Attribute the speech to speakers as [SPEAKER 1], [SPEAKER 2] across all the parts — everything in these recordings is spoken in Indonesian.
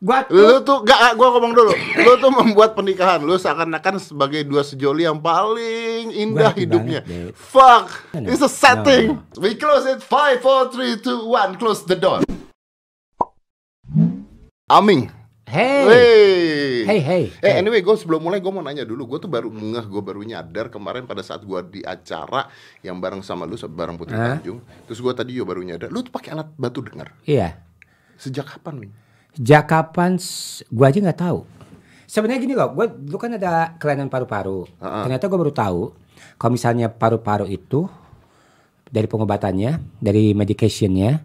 [SPEAKER 1] Gua tuh
[SPEAKER 2] Lu tuh gak, gua ngomong dulu. Lu tuh membuat pernikahan lu seakan-akan sebagai dua sejoli yang paling indah hidupnya.
[SPEAKER 1] banget.
[SPEAKER 2] Fuck,
[SPEAKER 1] No, no.
[SPEAKER 2] it's a setting. We close it. Five, four, three, two, one. Close the door. Aming.
[SPEAKER 1] hey.
[SPEAKER 2] Hey.
[SPEAKER 1] Hey, hey.
[SPEAKER 2] Eh
[SPEAKER 1] hey.
[SPEAKER 2] anyway, gue sebelum mulai gue mau nanya dulu. Gue tuh baru ngeh, gue baru nyadar kemarin pada saat gue di acara yang bareng sama lu, bareng Putri
[SPEAKER 1] Hah?
[SPEAKER 2] Tanjung. Terus gue tadi juga baru nyadar, lu tuh pakai alat batu dengar.
[SPEAKER 1] Iya.
[SPEAKER 2] Sejak kapan, Ming?
[SPEAKER 1] Sejak kapan gua aja nggak tahu. Sebenarnya gini loh, gua dulu kan ada kelainan paru-paru.
[SPEAKER 2] Ah, ah.
[SPEAKER 1] Ternyata gua baru tahu kalau misalnya paru-paru itu dari pengobatannya, dari medicationnya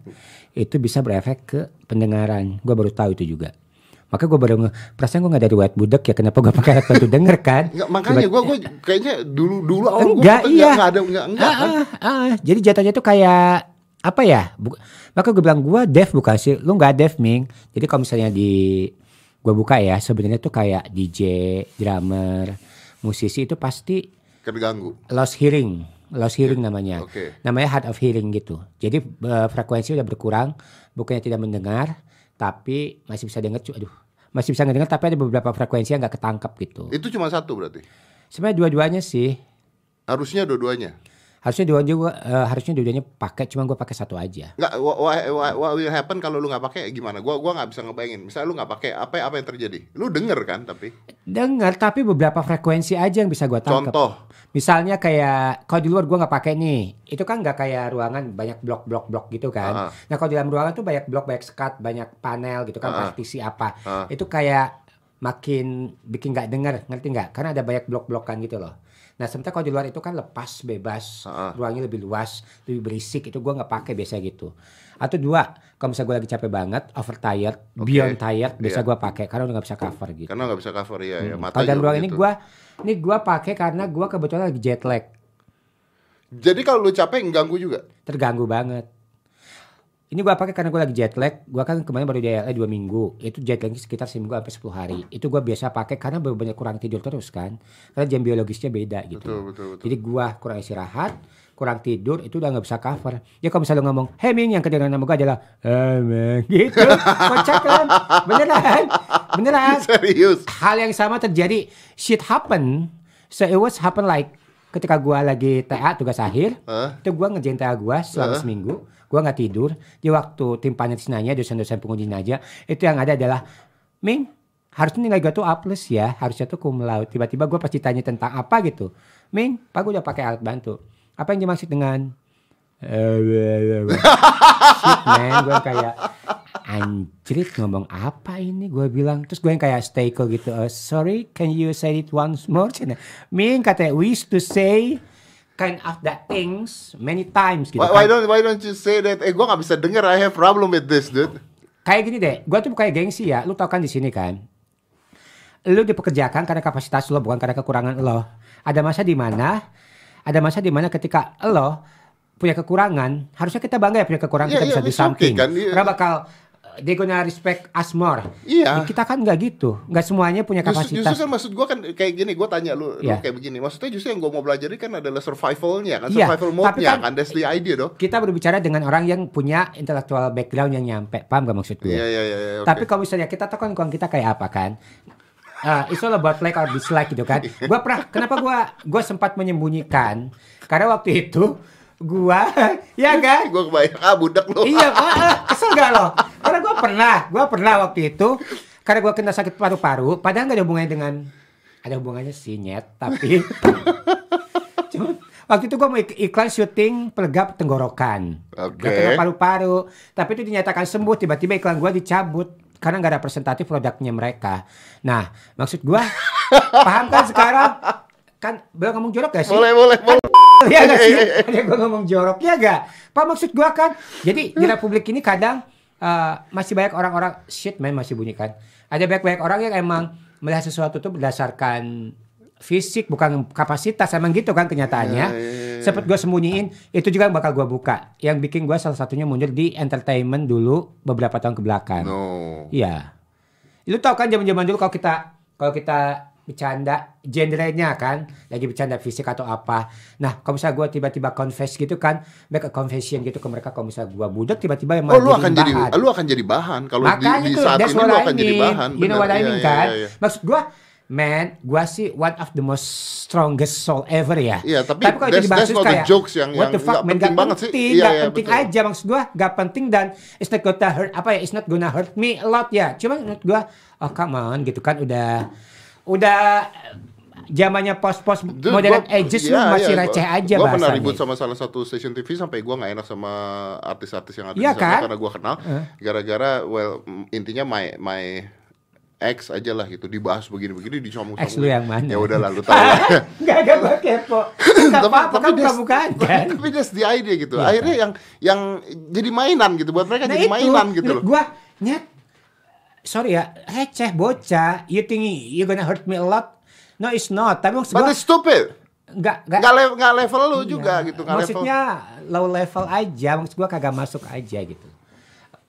[SPEAKER 1] itu bisa berefek ke pendengaran. Gua baru tahu itu juga. Maka gua baru nge, perasaan gua nggak dari wet budek ya kenapa gua pakai alat bantu denger kan?
[SPEAKER 2] Nggak, makanya gue gue kayaknya dulu dulu awal gue
[SPEAKER 1] Enggak, iya.
[SPEAKER 2] nggak ada nggak enggak
[SPEAKER 1] Ah,
[SPEAKER 2] kan?
[SPEAKER 1] ah, ah. Jadi jatuhnya tuh kayak apa ya? Bu- maka gue bilang gue deaf bukan sih? Lu nggak deaf Ming. Jadi kalau misalnya di gue buka ya sebenarnya tuh kayak DJ, drummer, musisi itu pasti
[SPEAKER 2] Keganggu.
[SPEAKER 1] lost hearing, lost hearing namanya.
[SPEAKER 2] Oke.
[SPEAKER 1] Namanya hard of hearing gitu. Jadi eh, frekuensi udah berkurang, bukannya tidak mendengar, tapi masih bisa dengar. Aduh, masih bisa ngedengar tapi ada beberapa frekuensi yang nggak ketangkap gitu.
[SPEAKER 2] Itu cuma satu berarti.
[SPEAKER 1] Sebenarnya dua-duanya sih.
[SPEAKER 2] Harusnya dua-duanya.
[SPEAKER 1] Harusnya dua juga eh, harusnya dua-duanya pakai, cuma gue pakai satu aja.
[SPEAKER 2] Nggak, what, what, what- will happen kalau lu nggak pakai gimana? Gua gua nggak bisa ngebayangin. Misalnya lu nggak pakai, apa apa yang terjadi? Lu denger kan tapi.
[SPEAKER 1] Dengar tapi beberapa frekuensi aja yang bisa gua tangkap.
[SPEAKER 2] Contoh.
[SPEAKER 1] Misalnya kayak kalau di luar gua nggak pakai nih, itu kan nggak kayak ruangan banyak blok-blok-blok gitu kan.
[SPEAKER 2] Ah.
[SPEAKER 1] Nah kalau di dalam ruangan tuh banyak blok, banyak sekat, banyak panel gitu kan,
[SPEAKER 2] Ah.
[SPEAKER 1] partisi apa.
[SPEAKER 2] Ah.
[SPEAKER 1] Itu kayak makin bikin nggak dengar, ngerti nggak? Karena ada banyak blok-blokan gitu loh. Nah sementara kalau di luar itu kan lepas, bebas,
[SPEAKER 2] Ah.
[SPEAKER 1] ruangnya lebih luas, lebih berisik. Itu gua nggak pakai biasa gitu. Atau dua, kalau misalnya gua lagi capek banget, overtired,
[SPEAKER 2] Oke.
[SPEAKER 1] beyond tired, biasa
[SPEAKER 2] Iya.
[SPEAKER 1] gua pakai karena udah nggak bisa cover gitu.
[SPEAKER 2] Karena nggak bisa cover ya, ya mata
[SPEAKER 1] Kalau dalam ruang ini
[SPEAKER 2] begitu.
[SPEAKER 1] gua ini gua pakai karena gua kebetulan lagi jet lag,
[SPEAKER 2] Jadi kalau lu capek ganggu juga.
[SPEAKER 1] terganggu banget. Ini gua pakai karena gua lagi jet lag. Gua kan kemarin baru di LA dua minggu. Itu jet lagnya sekitar seminggu sampai 10 hari. Itu gua biasa pakai karena banyak kurang tidur terus kan. Karena jam biologisnya beda gitu.
[SPEAKER 2] Betul betul betul.
[SPEAKER 1] Jadi gua kurang istirahat, kurang tidur itu udah nggak bisa cover. Ya kalau misalnya lu ngomong, "Hey Ming," yang kedengaran nama gua adalah "Eh, Ming." gitu. Kocak kan? Beneran. Beneran.
[SPEAKER 2] Serius.
[SPEAKER 1] hal yang sama terjadi shit happen so it was happen like ketika gua lagi TA tugas akhir
[SPEAKER 2] Hah?
[SPEAKER 1] itu gua ngerjain TA gua selama
[SPEAKER 2] Hah?
[SPEAKER 1] seminggu gua nggak tidur. Di waktu tim panitia nanya dosen-dosen penguji aja itu yang ada adalah Ming harusnya nilai gua tuh A plus ya harusnya tuh cum laude. Tiba-tiba gua pasti tanya tentang apa gitu. Ming pak gua udah pakai alat bantu. Apa yang dimaksud dengan? Shit man gue kayak anjrit ngomong apa ini? Gue bilang terus gue yang kayak stay cool gitu "Uh, sorry can you say it once more? Ming katanya used to say kind of that things many times gitu
[SPEAKER 2] Why,
[SPEAKER 1] kan.
[SPEAKER 2] why don't why don't you say that? Eh gua nggak bisa denger. I have problem with this, dude.
[SPEAKER 1] kayak gini deh gue tuh kayak gengsi ya lu tau kan di sini kan lu dipekerjakan karena kapasitas lo bukan karena kekurangan lo ada masa di mana ada masa di mana ketika lo punya kekurangan harusnya kita bangga ya punya kekurangan
[SPEAKER 2] Iya,
[SPEAKER 1] kita
[SPEAKER 2] iya,
[SPEAKER 1] bisa do
[SPEAKER 2] it's okay kan, iya.
[SPEAKER 1] karena bakal they gonna respect us more
[SPEAKER 2] Iya.
[SPEAKER 1] kita kan nggak gitu nggak semuanya punya
[SPEAKER 2] Justru,
[SPEAKER 1] kapasitas
[SPEAKER 2] justru kan maksud gua kan kayak gini, gua tanya lu, lu
[SPEAKER 1] Iya.
[SPEAKER 2] kayak begini. Maksudnya justru yang gua mau pelajari kan adalah survivalnya kan,
[SPEAKER 1] Iya,
[SPEAKER 2] survival mode-nya
[SPEAKER 1] kan-
[SPEAKER 2] kan, that's the idea dong.
[SPEAKER 1] kita berbicara dengan orang yang punya intellectual background yang nyampe paham gak maksud gue
[SPEAKER 2] Iya iya iya. iya.
[SPEAKER 1] Tapi kalau misalnya kita tahu kan kita kayak apa kan? Uh, it's all about like or dislike gitu kan. Gua pernah kenapa gua gua sempat menyembunyikan karena waktu itu gua ya kan?
[SPEAKER 2] gua kebayang ah budak
[SPEAKER 1] iya, ah, ah, kesel gak lo? Pernah, gua pernah waktu itu karena gua kena sakit paru-paru, padahal gak ada hubungannya dengan ada hubungannya sih nyet, tapi Cuma, waktu itu gua mau ik- iklan syuting pelegap tenggorokan. Kena paru-paru, tapi itu dinyatakan sembuh, tiba-tiba iklan gua dicabut karena nggak ada presentatif produknya mereka. Nah, maksud gua paham kan sekarang? Kan belum ngomong jorok gak sih?
[SPEAKER 2] Boleh boleh boleh.
[SPEAKER 1] Iya gak sih? Ada gue ngomong jorok ya gak? Pak maksud gua kan, jadi di Republik ini kadang eh, masih banyak orang-orang shit man masih bunyi kan. Ada banyak-banyak orang yang emang melihat sesuatu itu berdasarkan fisik bukan kapasitas emang gitu kan kenyataannya.
[SPEAKER 2] Iya, iya, iya.
[SPEAKER 1] Sempet gue sembunyiin itu juga bakal gua buka. Yang bikin gua salah satunya mundur di entertainment dulu beberapa tahun ke belakang.
[SPEAKER 2] No.
[SPEAKER 1] Iya. Lu tau kan zaman-zaman dulu kalau kita kalau kita bercanda genrenya kan lagi bercanda fisik atau apa nah kalau misalnya gue tiba-tiba confess gitu kan back a confession gitu ke mereka kalau misalnya gue budak tiba-tiba yang
[SPEAKER 2] Oh, lu akan jadi
[SPEAKER 1] bahan.
[SPEAKER 2] lu akan jadi bahan kalau di, di saat ini lu
[SPEAKER 1] I
[SPEAKER 2] akan jadi bahan.
[SPEAKER 1] you know
[SPEAKER 2] benar.
[SPEAKER 1] what I
[SPEAKER 2] Iya,
[SPEAKER 1] mean
[SPEAKER 2] iya,
[SPEAKER 1] kan
[SPEAKER 2] iya, iya.
[SPEAKER 1] maksud gue man gue sih one of the most strongest soul ever ya
[SPEAKER 2] Iya, tapi
[SPEAKER 1] kalau dibahas
[SPEAKER 2] that's not the
[SPEAKER 1] kayak
[SPEAKER 2] jokes yang-
[SPEAKER 1] what the
[SPEAKER 2] yang
[SPEAKER 1] fuck man
[SPEAKER 2] penting
[SPEAKER 1] gak
[SPEAKER 2] banget sih.
[SPEAKER 1] penting
[SPEAKER 2] Iya,
[SPEAKER 1] gak
[SPEAKER 2] iya,
[SPEAKER 1] penting
[SPEAKER 2] betul.
[SPEAKER 1] aja maksud gue gak penting dan it's not gonna hurt apa ya it's not gonna hurt me a lot ya cuma menurut gue oh come on gitu kan udah udah zamannya pos-pos modern
[SPEAKER 2] gua-
[SPEAKER 1] ages lu
[SPEAKER 2] iya,
[SPEAKER 1] masih
[SPEAKER 2] iya,
[SPEAKER 1] receh
[SPEAKER 2] gua-
[SPEAKER 1] aja
[SPEAKER 2] Gua pernah ribut sama salah satu stasiun TV sampai gua nggak enak sama artis-artis yang ada
[SPEAKER 1] Iya
[SPEAKER 2] di sana
[SPEAKER 1] kan?
[SPEAKER 2] karena gua kenal. Gara-gara well mm, intinya my my ex aja lah gitu dibahas begini-begini dicomong
[SPEAKER 1] Ex lu yang mana?
[SPEAKER 2] Ya udah lah lu tahu lah.
[SPEAKER 1] Gak ada gue kepo Gak apa-apa kan
[SPEAKER 2] that's-
[SPEAKER 1] bukan kan
[SPEAKER 2] tapi that's the idea gitu.
[SPEAKER 1] Iya,
[SPEAKER 2] Akhirnya yang yang jadi mainan gitu buat mereka
[SPEAKER 1] Nah
[SPEAKER 2] jadi
[SPEAKER 1] itu
[SPEAKER 2] mainan gitu
[SPEAKER 1] menurut
[SPEAKER 2] loh.
[SPEAKER 1] gua nyet sorry ya receh bocah you think you gonna hurt me a lot no it's not tapi maksud
[SPEAKER 2] But
[SPEAKER 1] gua
[SPEAKER 2] it's stupid.
[SPEAKER 1] nggak nggak
[SPEAKER 2] Nggak le- nggak level lu
[SPEAKER 1] Iya.
[SPEAKER 2] juga gitu, level.
[SPEAKER 1] maksudnya low level aja maksud gua kagak masuk aja gitu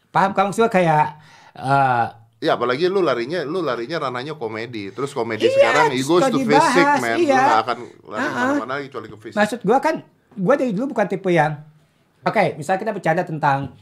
[SPEAKER 1] paham kamu maksud gua kayak eh,
[SPEAKER 2] Ya apalagi lu larinya lu larinya ranahnya komedi. Terus komedi
[SPEAKER 1] Iya,
[SPEAKER 2] sekarang it goes to fisik, man. Lu
[SPEAKER 1] iya.
[SPEAKER 2] gak akan lari
[SPEAKER 1] ah. ke
[SPEAKER 2] mana-mana lagi kecuali ke fisik.
[SPEAKER 1] Maksud gua kan gua dari dulu bukan tipe yang oke, misalnya kita bercanda tentang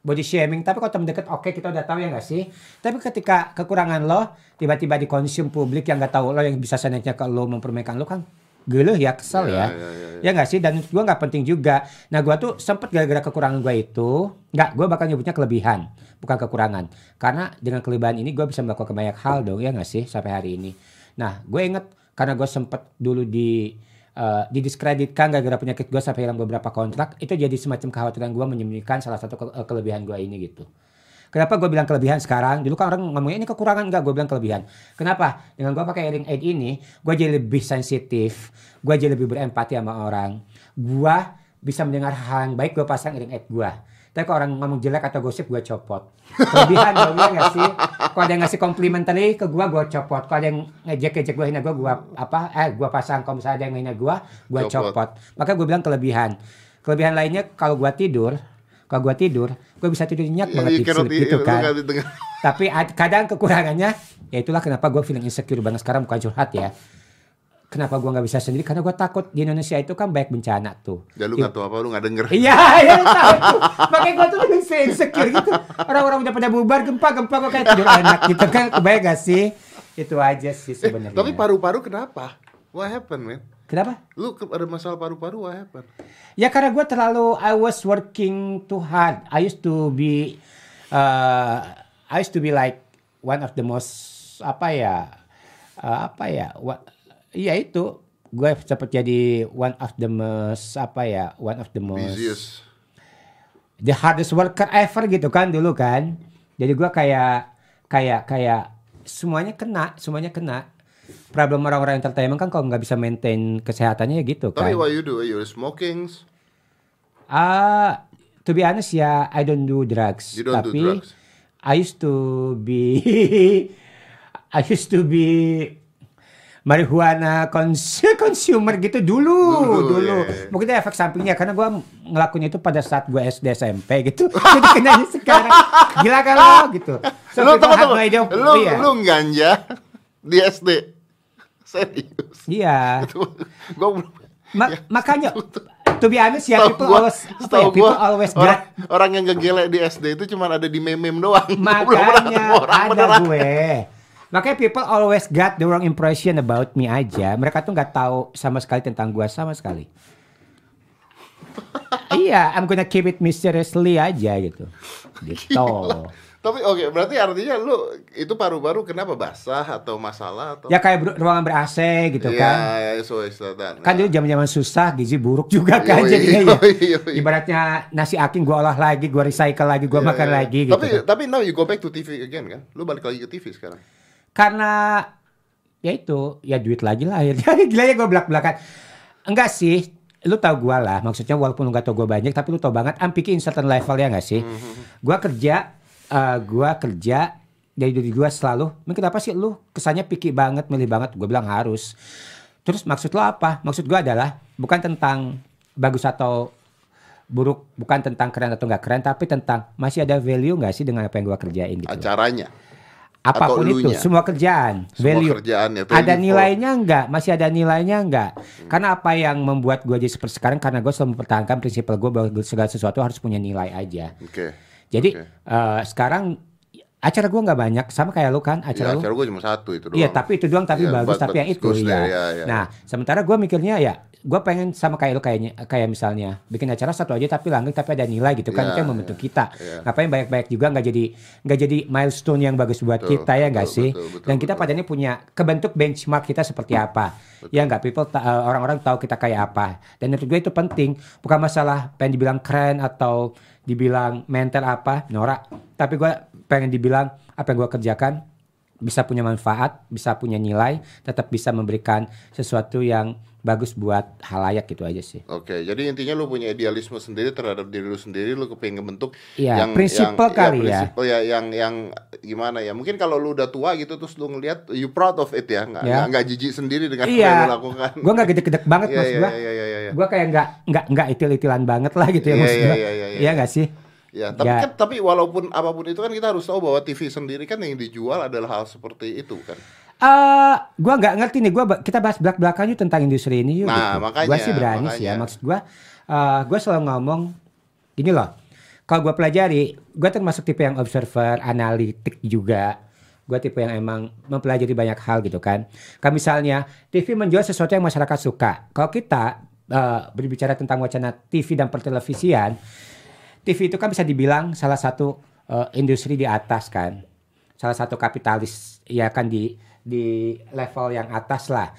[SPEAKER 1] body shaming, tapi kalau temen deket oke kita udah tahu ya nggak sih? Tapi ketika kekurangan lo tiba-tiba dikonsum publik yang nggak tahu lo yang bisa senangnya ke lo mempermainkan lo kan geluh ya kesel
[SPEAKER 2] Iya,
[SPEAKER 1] ya.
[SPEAKER 2] iya, iya,
[SPEAKER 1] Ya nggak sih? Dan gua nggak penting juga. Nah gua tuh sempet gara-gara kekurangan gua itu, nggak, gua bakal nyebutnya kelebihan, bukan kekurangan. Karena dengan kelebihan ini gua bisa melakukan banyak hal dong, ya nggak sih? Sampai hari ini. Nah, gue inget karena gue sempet dulu di eh, didiskreditkan gara-gara penyakit gue sampai hilang beberapa kontrak, itu jadi semacam kekhawatiran gue menyembunyikan salah satu ke- eh, kelebihan gue ini gitu. Kenapa gue bilang kelebihan sekarang? Dulu kan orang ngomongnya ini kekurangan enggak, gue bilang kelebihan. Kenapa? Dengan gue pakai hearing aid ini, gue jadi lebih sensitif, gue jadi lebih berempati sama orang. Gue bisa mendengar hal yang baik, gue pasang hearing aid gue. Tapi kalau orang ngomong jelek atau gosip, gue copot. Kelebihan dong, ya nggak sih? Kalau ada yang ngasih complimentary ke gue, gue copot. Kalau ada yang ngejek-ngejek gue, hina gue, gue apa? Eh, gue pasang. Kalau misalnya ada yang hina gue, gue
[SPEAKER 2] Copot.
[SPEAKER 1] copot. Maka gue bilang kelebihan. Kelebihan lainnya kalau gue tidur, kalau gue tidur, gue bisa tidur nyenyak banget
[SPEAKER 2] Iya,
[SPEAKER 1] di
[SPEAKER 2] cannot-
[SPEAKER 1] sleep gitu
[SPEAKER 2] lu
[SPEAKER 1] kan. Tapi ad- kadang kekurangannya, ya itulah kenapa gue feeling insecure banget sekarang bukan curhat ya. Kenapa gue nggak bisa sendiri? Karena gue takut di Indonesia itu kan banyak bencana tuh.
[SPEAKER 2] Ya lu nggak tahu apa, lu nggak denger.
[SPEAKER 1] Iya, iya tahu. Makanya gue tuh lebih insecure gitu. Orang-orang udah pada bubar, gempa-gempa gue kayak tidur enak gitu kan. Kebayang gak sih? Itu aja sih
[SPEAKER 2] Eh,
[SPEAKER 1] sebenarnya.
[SPEAKER 2] tapi paru-paru kenapa? What happened, man?
[SPEAKER 1] Kenapa?
[SPEAKER 2] Lu ada masalah paru-paru, what happened?
[SPEAKER 1] Ya karena gue terlalu I was working too hard. I used to be uh, I used to be like one of the most apa ya uh, apa ya wa- iya itu gue sempat jadi one of the most apa ya one of the most
[SPEAKER 2] Busiest.
[SPEAKER 1] the hardest worker ever gitu kan dulu kan. Jadi gua kayak kayak kayak semuanya kena, semuanya kena. Problem orang-orang entertainment kan kalau nggak bisa maintain kesehatannya ya gitu
[SPEAKER 2] Tapi
[SPEAKER 1] kan.
[SPEAKER 2] what you do? You smoking?
[SPEAKER 1] Ah, to be honest ya, I don't do drugs.
[SPEAKER 2] You don't do
[SPEAKER 1] tapi
[SPEAKER 2] drugs.
[SPEAKER 1] I used to be I used to be marijuana cons- consumer gitu dulu,
[SPEAKER 2] Dulu,
[SPEAKER 1] dulu.
[SPEAKER 2] iya, iya.
[SPEAKER 1] Mungkin efek sampingnya karena gua ngelakuin itu pada saat gua SD SMP gitu. Jadi kenanya sekarang. Gila kan lo gitu. So
[SPEAKER 2] lu tunggu tunggu. Lu
[SPEAKER 1] iya.
[SPEAKER 2] lu ganja di SD. Serius.
[SPEAKER 1] Iya.
[SPEAKER 2] gua belum
[SPEAKER 1] Ma- makanya to be honest ya people
[SPEAKER 2] gua,
[SPEAKER 1] always apa ya, people
[SPEAKER 2] gua,
[SPEAKER 1] always
[SPEAKER 2] orang,
[SPEAKER 1] got
[SPEAKER 2] orang yang gegele di SD itu cuma ada di meme-meme doang. Belum
[SPEAKER 1] Makanya
[SPEAKER 2] ketemu orang
[SPEAKER 1] ada
[SPEAKER 2] beneran.
[SPEAKER 1] gue. Makanya people always got the wrong impression about me aja. Mereka tuh nggak tahu sama sekali tentang gue sama sekali. iya, I'm gonna keep it mysteriously aja gitu. Gitu.
[SPEAKER 2] Tapi oke, berarti artinya lu itu paru-paru kenapa basah atau masalah atau
[SPEAKER 1] Ya kayak ruangan ber AC gitu
[SPEAKER 2] Iya,
[SPEAKER 1] kan.
[SPEAKER 2] iya, so it's like that.
[SPEAKER 1] Kan dulu zaman-zaman susah, gizi buruk juga kan
[SPEAKER 2] Yoi,
[SPEAKER 1] jadinya ya.
[SPEAKER 2] yoi.
[SPEAKER 1] Ibaratnya nasi aking gue olah lagi, gue recycle lagi, gue
[SPEAKER 2] Iya,
[SPEAKER 1] makan
[SPEAKER 2] iya.
[SPEAKER 1] lagi gitu.
[SPEAKER 2] Tapi
[SPEAKER 1] kan.
[SPEAKER 2] tapi now you go back to TV again kan? Lu balik lagi ke TV sekarang.
[SPEAKER 1] Karena ya itu, ya duit lagi lah akhirnya. Gila ya gue belak-belakan. Enggak sih, lu tau gue lah. Maksudnya walaupun lu gak tau gue banyak, tapi lu tau banget I'm picking certain level ya gak sih? Gue kerja, eh gue kerja, dari diri gue selalu, "Men, kenapa sih lu kesannya picky banget, milih banget? Gue bilang harus. Terus maksud lo apa? Maksud gue adalah bukan tentang bagus atau buruk, bukan tentang keren atau nggak keren, tapi tentang masih ada value nggak sih dengan apa yang gue kerjain gitu.
[SPEAKER 2] Acaranya.
[SPEAKER 1] Apa pun
[SPEAKER 2] Atau
[SPEAKER 1] itu, semua kerjaan,
[SPEAKER 2] Semua
[SPEAKER 1] value.
[SPEAKER 2] kerjaan ya,
[SPEAKER 1] ada nilainya enggak? Masih ada nilainya enggak? Karena apa yang membuat gue jadi seperti sekarang? Karena gue selalu mempertahankan prinsip gue bahwa segala sesuatu harus punya nilai aja.
[SPEAKER 2] Oke.
[SPEAKER 1] Jadi
[SPEAKER 2] Oke.
[SPEAKER 1] eh, sekarang acara gue nggak banyak, sama kayak lu kan?
[SPEAKER 2] Ya,
[SPEAKER 1] Acara lu
[SPEAKER 2] acara gue cuma satu itu doang.
[SPEAKER 1] Iya, tapi itu doang tapi
[SPEAKER 2] Iya,
[SPEAKER 1] bagus
[SPEAKER 2] but-
[SPEAKER 1] tapi
[SPEAKER 2] but
[SPEAKER 1] yang itu ya.
[SPEAKER 2] ya, ya,
[SPEAKER 1] Nah, sementara gue mikirnya ya, gue pengen sama kayak lu kayaknya kayak misalnya bikin acara satu aja tapi langgeng tapi ada nilai gitu kan
[SPEAKER 2] Iya,
[SPEAKER 1] itu yang membentuk
[SPEAKER 2] iya,
[SPEAKER 1] kita.
[SPEAKER 2] iya.
[SPEAKER 1] Ngapain banyak-banyak juga nggak jadi nggak jadi milestone yang bagus buat
[SPEAKER 2] Betul,
[SPEAKER 1] kita ya nggak
[SPEAKER 2] betul,
[SPEAKER 1] sih?
[SPEAKER 2] betul, betul,
[SPEAKER 1] Dan kita
[SPEAKER 2] betul.
[SPEAKER 1] padanya punya kebentuk benchmark kita seperti apa. Ya nggak people ta- eh, orang-orang tahu kita kayak apa. Dan menurut gue itu penting, bukan masalah pengen dibilang keren atau dibilang mental apa, norak. Tapi gue pengen dibilang apa yang gue kerjakan bisa punya manfaat, bisa punya nilai, tetap bisa memberikan sesuatu yang bagus buat halayak gitu aja sih.
[SPEAKER 2] Oke, jadi intinya lu punya idealisme sendiri terhadap diri lu sendiri, lu kepengen ngebentuk
[SPEAKER 1] Iya, prinsipal kali ya.
[SPEAKER 2] prinsipal ya, yang yang gimana ya? Mungkin kalau lu udah tua gitu terus lu ngelihat you proud of it ya, nggak
[SPEAKER 1] Ya.
[SPEAKER 2] nggak jijik sendiri dengan apa yang
[SPEAKER 1] Iya,
[SPEAKER 2] lu lakukan.
[SPEAKER 1] gue nggak gede-gede banget
[SPEAKER 2] Iya,
[SPEAKER 1] maksud
[SPEAKER 2] iya,
[SPEAKER 1] gue.
[SPEAKER 2] iya, iya, iya.
[SPEAKER 1] Gue kayak nggak nggak nggak itil-itilan banget lah gitu ya
[SPEAKER 2] Iya,
[SPEAKER 1] maksud
[SPEAKER 2] iya, iya, iya, iya.
[SPEAKER 1] Iya nggak sih?
[SPEAKER 2] Ya, tapi
[SPEAKER 1] Ya.
[SPEAKER 2] kan tapi walaupun apa pun itu kan kita harus tahu bahwa TV sendiri kan yang dijual adalah hal seperti itu kan.
[SPEAKER 1] Eh, gua nggak ngerti nih. Gua kita bahas belak belakannya tentang industri ini yuk.
[SPEAKER 2] Nah,
[SPEAKER 1] gitu.
[SPEAKER 2] makanya,
[SPEAKER 1] Gua sih berani sih ya.
[SPEAKER 2] makanya.
[SPEAKER 1] Maksud gua, eh, gua selalu ngomong gini loh. Kalau gua pelajari, gua termasuk tipe yang observer, analitik juga. Gua tipe yang emang mempelajari banyak hal gitu kan. Kalau misalnya TV menjual sesuatu yang masyarakat suka. Kalau kita eh, berbicara tentang wacana TV dan pertelevisian, TV itu kan bisa dibilang salah satu eh, industri di atas kan. Salah satu kapitalis ya kan di di level yang atas lah.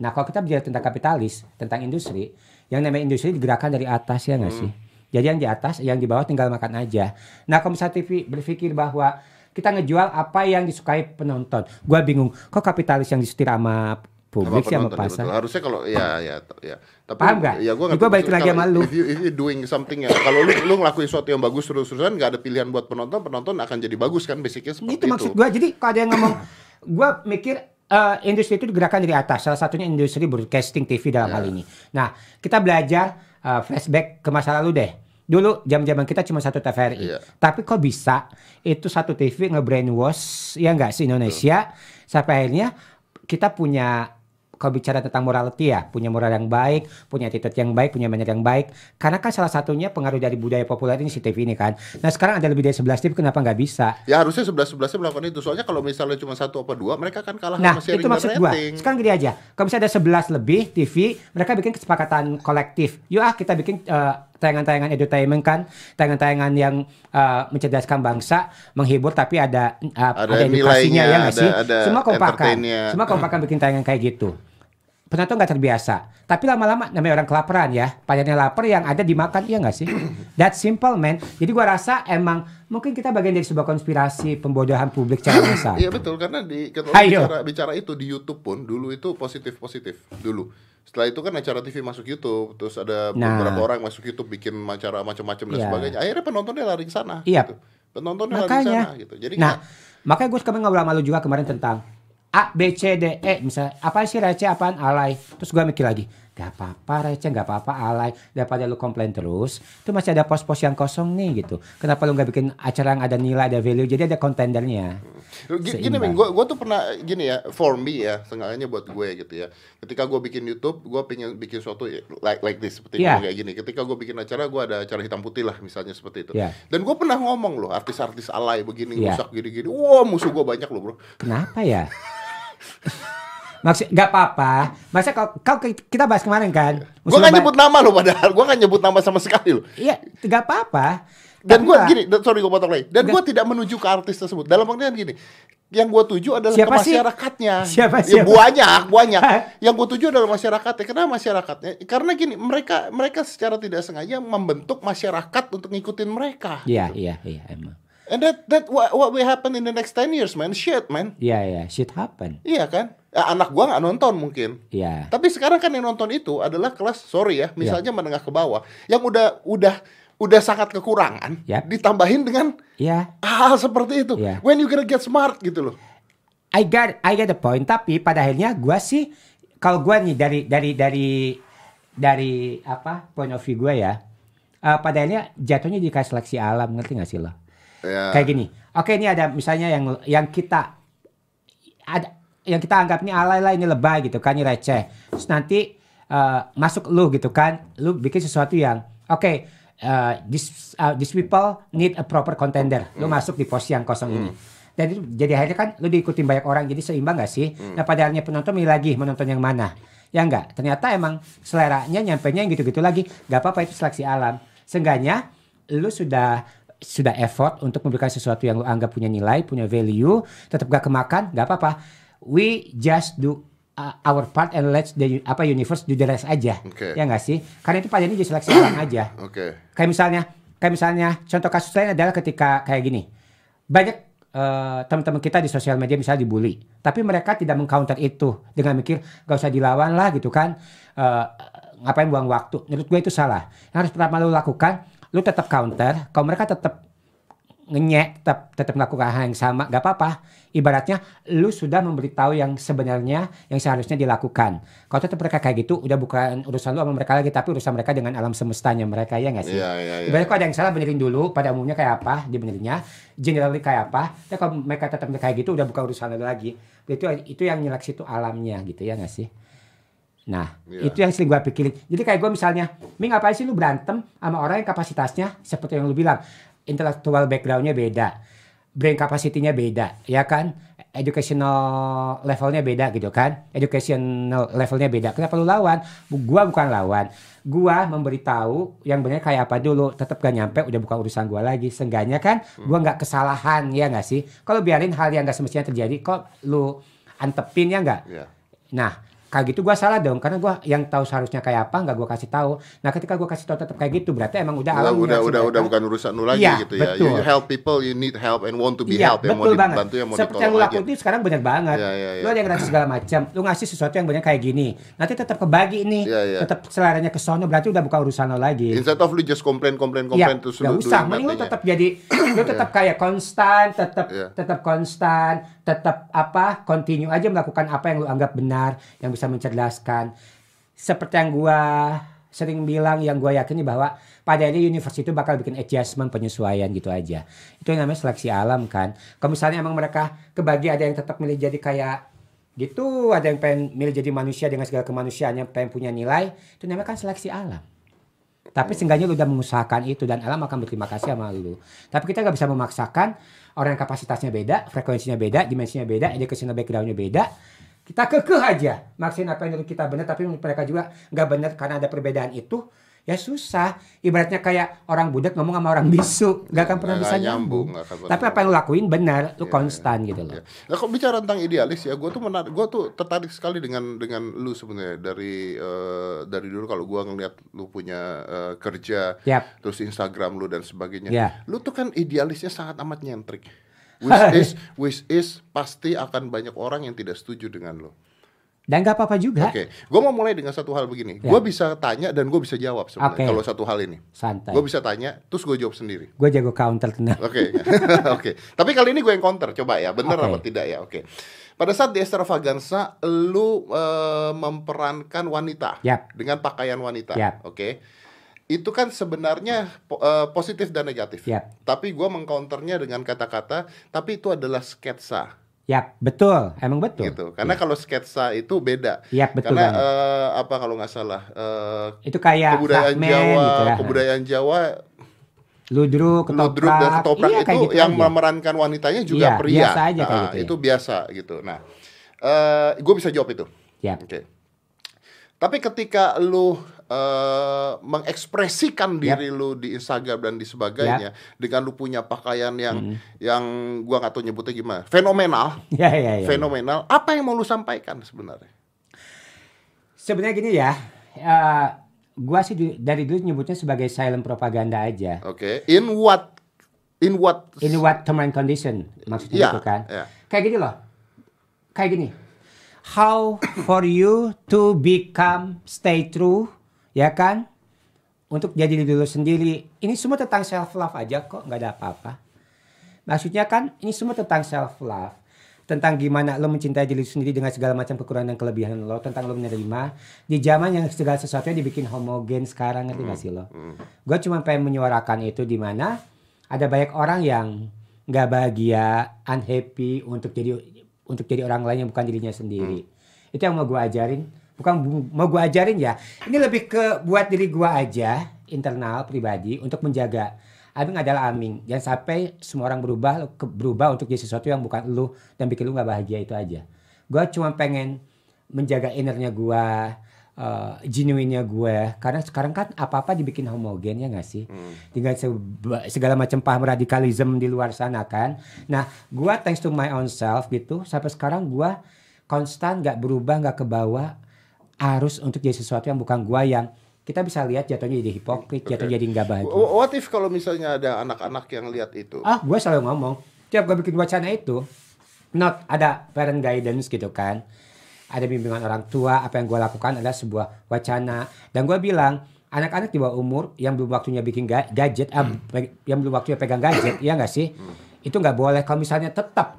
[SPEAKER 1] Nah, kalau kita bicara tentang kapitalis, tentang industri, yang namanya industri digerakkan dari atas ya nggak sih? Jadi yang di atas, yang di bawah tinggal makan aja. Nah, kalau misalnya TV berpikir bahwa kita ngejual apa yang disukai penonton. Gua bingung, kok kapitalis yang disetir sama publik
[SPEAKER 2] Sama
[SPEAKER 1] sih sama
[SPEAKER 2] penonton, ya,
[SPEAKER 1] pasar?
[SPEAKER 2] betul. Harusnya kalau ya ya ya. Tapi
[SPEAKER 1] Paham nggak?
[SPEAKER 2] Ya gua
[SPEAKER 1] gua balik lagi sama lu.
[SPEAKER 2] If you, if you doing something ya kalau lu lu ngelakuin sesuatu yang bagus terus-terusan nggak ada pilihan buat penonton, penonton akan jadi bagus kan basicnya seperti
[SPEAKER 1] itu maksud gua jadi kalau ada yang ngomong gua mikir eh, industri itu digerakkan dari atas. Salah satunya industri broadcasting TV dalam
[SPEAKER 2] Ya.
[SPEAKER 1] hal ini. Nah kita belajar eh, flashback ke masa lalu deh. Dulu jam-jaman kita cuma satu TVRI
[SPEAKER 2] Iya.
[SPEAKER 1] tapi kok bisa? Itu satu TV nge-brainwash ya nggak sih Indonesia? Sampai akhirnya kita punya kalau bicara tentang morality ya, punya moral yang baik, punya attitude yang baik, punya manner yang baik. Karena kan salah satunya pengaruh dari budaya populer ini si TV ini kan. Nah sekarang ada lebih dari 11 TV, kenapa nggak bisa?
[SPEAKER 2] Ya harusnya sebelas sebelasnya melakukan itu. Soalnya kalau misalnya cuma satu apa dua, mereka kan kalah
[SPEAKER 1] Nah,
[SPEAKER 2] sama sharing
[SPEAKER 1] itu maksud gua.
[SPEAKER 2] rating.
[SPEAKER 1] Sekarang gini aja. Kalau misalnya ada 11 lebih TV, mereka bikin kesepakatan kolektif. Yuk ah kita bikin eh, tayangan-tayangan entertainment kan, tayangan-tayangan yang eh, mencerdaskan bangsa, menghibur tapi ada eh, ada,
[SPEAKER 2] Ada
[SPEAKER 1] edukasinya ya nggak sih?
[SPEAKER 2] ada
[SPEAKER 1] Semua kompakan. Semua kompakan bikin tayangan kayak gitu. Penonton nggak terbiasa. Tapi lama-lama namanya orang kelaparan ya. Padahal lapar yang ada dimakan iya nggak sih? That simple man. Jadi gua rasa emang mungkin kita bagian dari sebuah konspirasi pembodohan publik secara massal.
[SPEAKER 2] Iya betul karena di bicara bicara itu di YouTube pun dulu itu positif positif dulu. Setelah itu kan acara TV masuk YouTube, terus ada
[SPEAKER 1] Nah.
[SPEAKER 2] beberapa orang masuk YouTube bikin acara macam-macam dan
[SPEAKER 1] Iya.
[SPEAKER 2] sebagainya. Akhirnya penontonnya lari ke sana.
[SPEAKER 1] Iya.
[SPEAKER 2] gitu. Penontonnya lari ke
[SPEAKER 1] makanya
[SPEAKER 2] sana gitu. Jadi
[SPEAKER 1] nah makanya gue kemarin ngobrol sama lu juga kemarin tentang A B C D E misalnya apa sih receh apaan alay terus gue mikir lagi gak apa-apa receh gak apa-apa alay daripada lu komplain terus itu masih ada pos-pos yang kosong nih gitu kenapa lu nggak bikin acara yang ada nilai ada value jadi ada kontendernya
[SPEAKER 2] Gini men, gue tuh pernah gini ya, for me ya, sengaja buat gue gitu ya. Ketika gue bikin YouTube, gue pengen bikin suatu ya, like like this seperti ngomong kayak gini. Ketika gue bikin acara, gue ada acara hitam putih lah misalnya seperti itu.
[SPEAKER 1] Iya.
[SPEAKER 2] Dan gue pernah ngomong loh, artis-artis alay begini,
[SPEAKER 1] Iya.
[SPEAKER 2] rusak gini-gini. Wah musuh gue banyak loh bro.
[SPEAKER 1] kenapa ya Maksud gak apa-apa. Masa kalau kalau kita bahas kemarin kan.
[SPEAKER 2] Gue
[SPEAKER 1] musuh
[SPEAKER 2] gak
[SPEAKER 1] ba-
[SPEAKER 2] nyebut nama loh padahal, gue gak nyebut nama sama sekali loh.
[SPEAKER 1] Iya, gak apa-apa.
[SPEAKER 2] Dan gue
[SPEAKER 1] gua-
[SPEAKER 2] gini, sorry gue potong lagi. Dan
[SPEAKER 1] Nggak.
[SPEAKER 2] gue tidak menuju ke artis tersebut. Dalam pengertian gini, yang gue tuju adalah
[SPEAKER 1] Siapa
[SPEAKER 2] ke
[SPEAKER 1] sih?
[SPEAKER 2] masyarakatnya.
[SPEAKER 1] Siapa,
[SPEAKER 2] Ya,
[SPEAKER 1] siapa?
[SPEAKER 2] banyak, banyak. yang gue tuju adalah masyarakatnya. Kenapa masyarakatnya? Karena gini, mereka mereka secara tidak sengaja membentuk masyarakat untuk ngikutin mereka.
[SPEAKER 1] Iya, iya, iya emang.
[SPEAKER 2] And that that what, what will happen in the next 10 years, man. Shit, man.
[SPEAKER 1] Iya, iya, shit happen.
[SPEAKER 2] Iya kan? Ya, anak gua nggak nonton mungkin.
[SPEAKER 1] Iya.
[SPEAKER 2] Tapi sekarang kan yang nonton itu adalah kelas sorry ya, misalnya menengah ke bawah yang udah udah udah sangat kekurangan,
[SPEAKER 1] Yap.
[SPEAKER 2] ditambahin dengan
[SPEAKER 1] Iya.
[SPEAKER 2] hal seperti itu.
[SPEAKER 1] Iya.
[SPEAKER 2] When you gonna get smart gitu loh.
[SPEAKER 1] I got I get the point tapi pada akhirnya gua sih kalau gua nih dari dari dari dari apa point of view gua ya eh, pada akhirnya jatuhnya di kayak seleksi alam ngerti gak sih lo
[SPEAKER 2] Ya.
[SPEAKER 1] kayak gini Oke ini ada misalnya yang yang kita ada yang kita anggap ini alay lah ini lebay gitu kan ini receh. Terus nanti eh, masuk lu gitu kan, lu bikin sesuatu yang oke eh, this uh, these people need a proper contender. Lu masuk di posisi yang kosong ini. Dan itu jadi akhirnya kan lu diikutin banyak orang jadi seimbang gak sih? Nah pada akhirnya penonton milih lagi menonton yang mana? Ya enggak. Ternyata emang seleranya nyampe nya yang gitu-gitu lagi. Gak apa-apa itu seleksi alam. Seenggaknya lu sudah sudah effort untuk memberikan sesuatu yang lu anggap punya nilai, punya value, tetap gak kemakan, gak apa-apa. We just do uh, our part and let's the apa universe do the rest aja.
[SPEAKER 2] Oke.
[SPEAKER 1] Ya enggak sih? Karena itu pada ini jadi seleksi alam aja.
[SPEAKER 2] Oke.
[SPEAKER 1] Kayak misalnya, kayak misalnya contoh kasus lain adalah ketika kayak gini. Banyak eh, teman-teman kita di sosial media misalnya dibully, tapi mereka tidak mengcounter itu dengan mikir gak usah dilawan lah gitu kan. Eh, ngapain buang waktu? Menurut gue itu salah. Yang harus pertama lu lakukan, lu tetap counter. Kalau mereka tetap ngenyek, tetap tetap melakukan hal yang sama, gak apa-apa. Ibaratnya lu sudah memberitahu yang sebenarnya yang seharusnya dilakukan. Kalau tetap mereka kayak gitu, udah bukan urusan lu sama mereka lagi, tapi urusan mereka dengan alam semestanya mereka ya nggak sih?
[SPEAKER 2] Iya, iya, iya.
[SPEAKER 1] Ibaratnya kalau ada yang salah benerin dulu, pada umumnya kayak apa, dibenerinnya, generally kayak apa. Tapi kalau mereka tetap kayak gitu, udah bukan urusan lu lagi. Itu itu yang nyeleksi itu alamnya gitu ya nggak sih? Nah,
[SPEAKER 2] Iya.
[SPEAKER 1] itu yang sering gue pikirin. Jadi kayak gue misalnya, Mi ngapain sih lu berantem sama orang yang kapasitasnya seperti yang lu bilang, intellectual backgroundnya beda, brain capacity-nya beda, ya kan? Educational levelnya beda gitu kan? Educational levelnya beda. Kenapa lu lawan? Gua bukan lawan. Gua memberitahu yang benar kayak apa dulu. Tetap gak nyampe, udah bukan urusan gua lagi. Seenggaknya kan, gua nggak kesalahan ya nggak sih? Kalau biarin hal yang nggak semestinya terjadi, kok lu antepin ya nggak?
[SPEAKER 2] Iya.
[SPEAKER 1] Nah, kayak gitu gua salah dong karena gua yang tahu seharusnya kayak apa nggak gua kasih tahu. Nah, ketika gua kasih tahu tetap kayak gitu berarti emang udah
[SPEAKER 2] Udah,
[SPEAKER 1] alam
[SPEAKER 2] udah,
[SPEAKER 1] ngasih
[SPEAKER 2] udah, udah bukan urusan lu lagi
[SPEAKER 1] Iya,
[SPEAKER 2] gitu ya. You,
[SPEAKER 1] betul.
[SPEAKER 2] you help people, you need help and want to be
[SPEAKER 1] Iya,
[SPEAKER 2] helped. Yang mau
[SPEAKER 1] banget.
[SPEAKER 2] dibantu, yang mau
[SPEAKER 1] Seperti yang lu lakuin itu sekarang bener banget.
[SPEAKER 2] Iya, iya, iya.
[SPEAKER 1] Lu ada yang gratis segala macam. Lu ngasih sesuatu yang bener kayak gini. Nanti tetap kebagi nih.
[SPEAKER 2] Iya, iya.
[SPEAKER 1] Tetap seleranya ke sono berarti udah bukan urusan lo lagi.
[SPEAKER 2] Instead of lu just complain, complain,
[SPEAKER 1] Iya,
[SPEAKER 2] complain terus
[SPEAKER 1] nggak
[SPEAKER 2] lu
[SPEAKER 1] usah. Mending lu
[SPEAKER 2] ya.
[SPEAKER 1] tetap jadi, lu tetap kayak konstan, tetap
[SPEAKER 2] Iya.
[SPEAKER 1] tetap konstan, tetap apa, continue aja melakukan apa yang lu anggap benar, yang bisa mencerdaskan. Seperti yang gua sering bilang, yang gua yakini bahwa pada ini universe itu bakal bikin adjustment, penyesuaian gitu aja. Itu yang namanya seleksi alam kan. Kalau misalnya emang mereka kebagi ada yang tetap milih jadi kayak gitu, ada yang pengen milih jadi manusia dengan segala kemanusiaannya, pengen punya nilai, itu namanya kan seleksi alam. Tapi seenggaknya lu udah mengusahakan itu dan alam akan berterima kasih sama lu. Tapi kita nggak bisa memaksakan orang yang kapasitasnya beda, frekuensinya beda, dimensinya beda, educational backgroundnya beda. Kita kekeh aja maksain apa yang menurut kita benar, tapi menurut mereka juga nggak benar karena ada perbedaan itu. Ya susah. Ibaratnya kayak orang budak ngomong sama orang bisu, nggak akan pernah
[SPEAKER 2] Nggak
[SPEAKER 1] bisa
[SPEAKER 2] nyambung,
[SPEAKER 1] nyambung. Tapi apa yang lu lakuin benar, lu
[SPEAKER 2] Iya,
[SPEAKER 1] konstan gitu loh.
[SPEAKER 2] Ya. Nah, kalau bicara tentang idealis ya, gue tuh menarik, gue tuh tertarik sekali dengan dengan lu sebenarnya dari eh, dari dulu kalau gue ngeliat lu punya eh, kerja,
[SPEAKER 1] Yap.
[SPEAKER 2] terus Instagram lu dan sebagainya,
[SPEAKER 1] Ya.
[SPEAKER 2] lu tuh kan idealisnya sangat amat nyentrik. Which is, which is pasti akan banyak orang yang tidak setuju dengan lu.
[SPEAKER 1] Dan nggak apa-apa juga.
[SPEAKER 2] Oke, gue mau mulai dengan satu hal begini.
[SPEAKER 1] Ya.
[SPEAKER 2] Gue bisa tanya dan gue bisa jawab sebenarnya
[SPEAKER 1] Oke.
[SPEAKER 2] kalau satu hal ini.
[SPEAKER 1] Santai.
[SPEAKER 2] Gue bisa tanya, terus gue jawab sendiri.
[SPEAKER 1] Gue jago counter tenang.
[SPEAKER 2] Oke, oke. Tapi kali ini gue yang counter, coba ya, bener
[SPEAKER 1] Oke.
[SPEAKER 2] apa tidak ya? Oke. Pada saat di extravaganza, lu eh, memperankan wanita
[SPEAKER 1] Yap.
[SPEAKER 2] dengan pakaian wanita,
[SPEAKER 1] Yap.
[SPEAKER 2] oke? Itu kan sebenarnya po- eh, positif dan negatif.
[SPEAKER 1] Yap.
[SPEAKER 2] Tapi gue mengcounternya dengan kata-kata, tapi itu adalah sketsa,
[SPEAKER 1] Yap, betul. Emang betul.
[SPEAKER 2] gitu. Karena kalau sketsa itu beda.
[SPEAKER 1] Yap, betul
[SPEAKER 2] Karena
[SPEAKER 1] banget.
[SPEAKER 2] eh, apa kalau nggak salah eh,
[SPEAKER 1] Itu kayak
[SPEAKER 2] kebudayaan Jawa,
[SPEAKER 1] gitu ya.
[SPEAKER 2] kebudayaan Jawa
[SPEAKER 1] Ludruk, ketoprak.
[SPEAKER 2] ludruk dan ketoprak
[SPEAKER 1] Iya, kayak
[SPEAKER 2] itu
[SPEAKER 1] gitu
[SPEAKER 2] yang
[SPEAKER 1] aja.
[SPEAKER 2] memerankan wanitanya juga
[SPEAKER 1] Iya,
[SPEAKER 2] pria.
[SPEAKER 1] biasa aja kayak
[SPEAKER 2] Nah,
[SPEAKER 1] gitu ya.
[SPEAKER 2] Itu biasa gitu. Nah, eh gue bisa jawab itu.
[SPEAKER 1] Yap.
[SPEAKER 2] Oke. Tapi ketika lu eh, mengekspresikan diri lu di Instagram dan di sebagainya dengan lu punya pakaian yang
[SPEAKER 1] Hmm.
[SPEAKER 2] yang gua nggak tahu nyebutnya gimana, fenomenal,
[SPEAKER 1] Ya, ya, ya.
[SPEAKER 2] fenomenal. Apa yang mau lu sampaikan sebenarnya?
[SPEAKER 1] Sebenarnya gini ya, eh, gua sih dari dulu nyebutnya sebagai silent propaganda aja.
[SPEAKER 2] Oke, in what in what
[SPEAKER 1] In what term and condition maksudnya
[SPEAKER 2] Iya,
[SPEAKER 1] gitu kan?
[SPEAKER 2] iya.
[SPEAKER 1] Kayak gini loh, kayak gini. How for you to become stay true, ya kan? Untuk jadi diri dulu sendiri. Ini semua tentang self love aja kok, nggak ada apa-apa. Maksudnya kan ini semua tentang self love. Tentang gimana lo mencintai diri sendiri dengan segala macam kekurangan dan kelebihan lo. Tentang lo menerima. Di zaman yang segala sesuatunya dibikin homogen sekarang ngerti gak sih lo? Gue cuma pengen menyuarakan itu di mana ada banyak orang yang nggak bahagia, unhappy untuk jadi untuk jadi orang lain yang bukan dirinya sendiri. Itu yang mau gue ajarin. Bukan bu- mau gue ajarin ya. Ini lebih ke buat diri gue aja, internal, pribadi, untuk menjaga. Abing adalah Aming. Jangan sampai semua orang berubah berubah untuk jadi sesuatu yang bukan lu dan bikin lu nggak bahagia itu aja. Gue cuma pengen menjaga innernya gue, uh, genuinenya gue. Karena sekarang kan apa-apa dibikin homogen ya nggak sih? Dengan seba- segala macam paham radikalisme di luar sana kan. Nah, gue thanks to my own self gitu. Sampai sekarang gue konstan nggak berubah nggak ke bawah arus untuk jadi sesuatu yang bukan gue yang kita bisa lihat jatuhnya jadi hipokrit, jatuhnya jadi nggak bahagia.
[SPEAKER 2] Wh- What if kalau misalnya ada anak-anak yang lihat itu?
[SPEAKER 1] Ah, gue selalu ngomong, tiap gue bikin wacana itu, not ada parent guidance gitu kan, ada bimbingan orang tua, apa yang gue lakukan adalah sebuah wacana, dan gue bilang anak-anak di bawah umur yang belum waktunya bikin ga- gadget, ah, pe- yang belum waktunya pegang gadget, ya nggak sih? Itu nggak boleh. Kalau misalnya tetap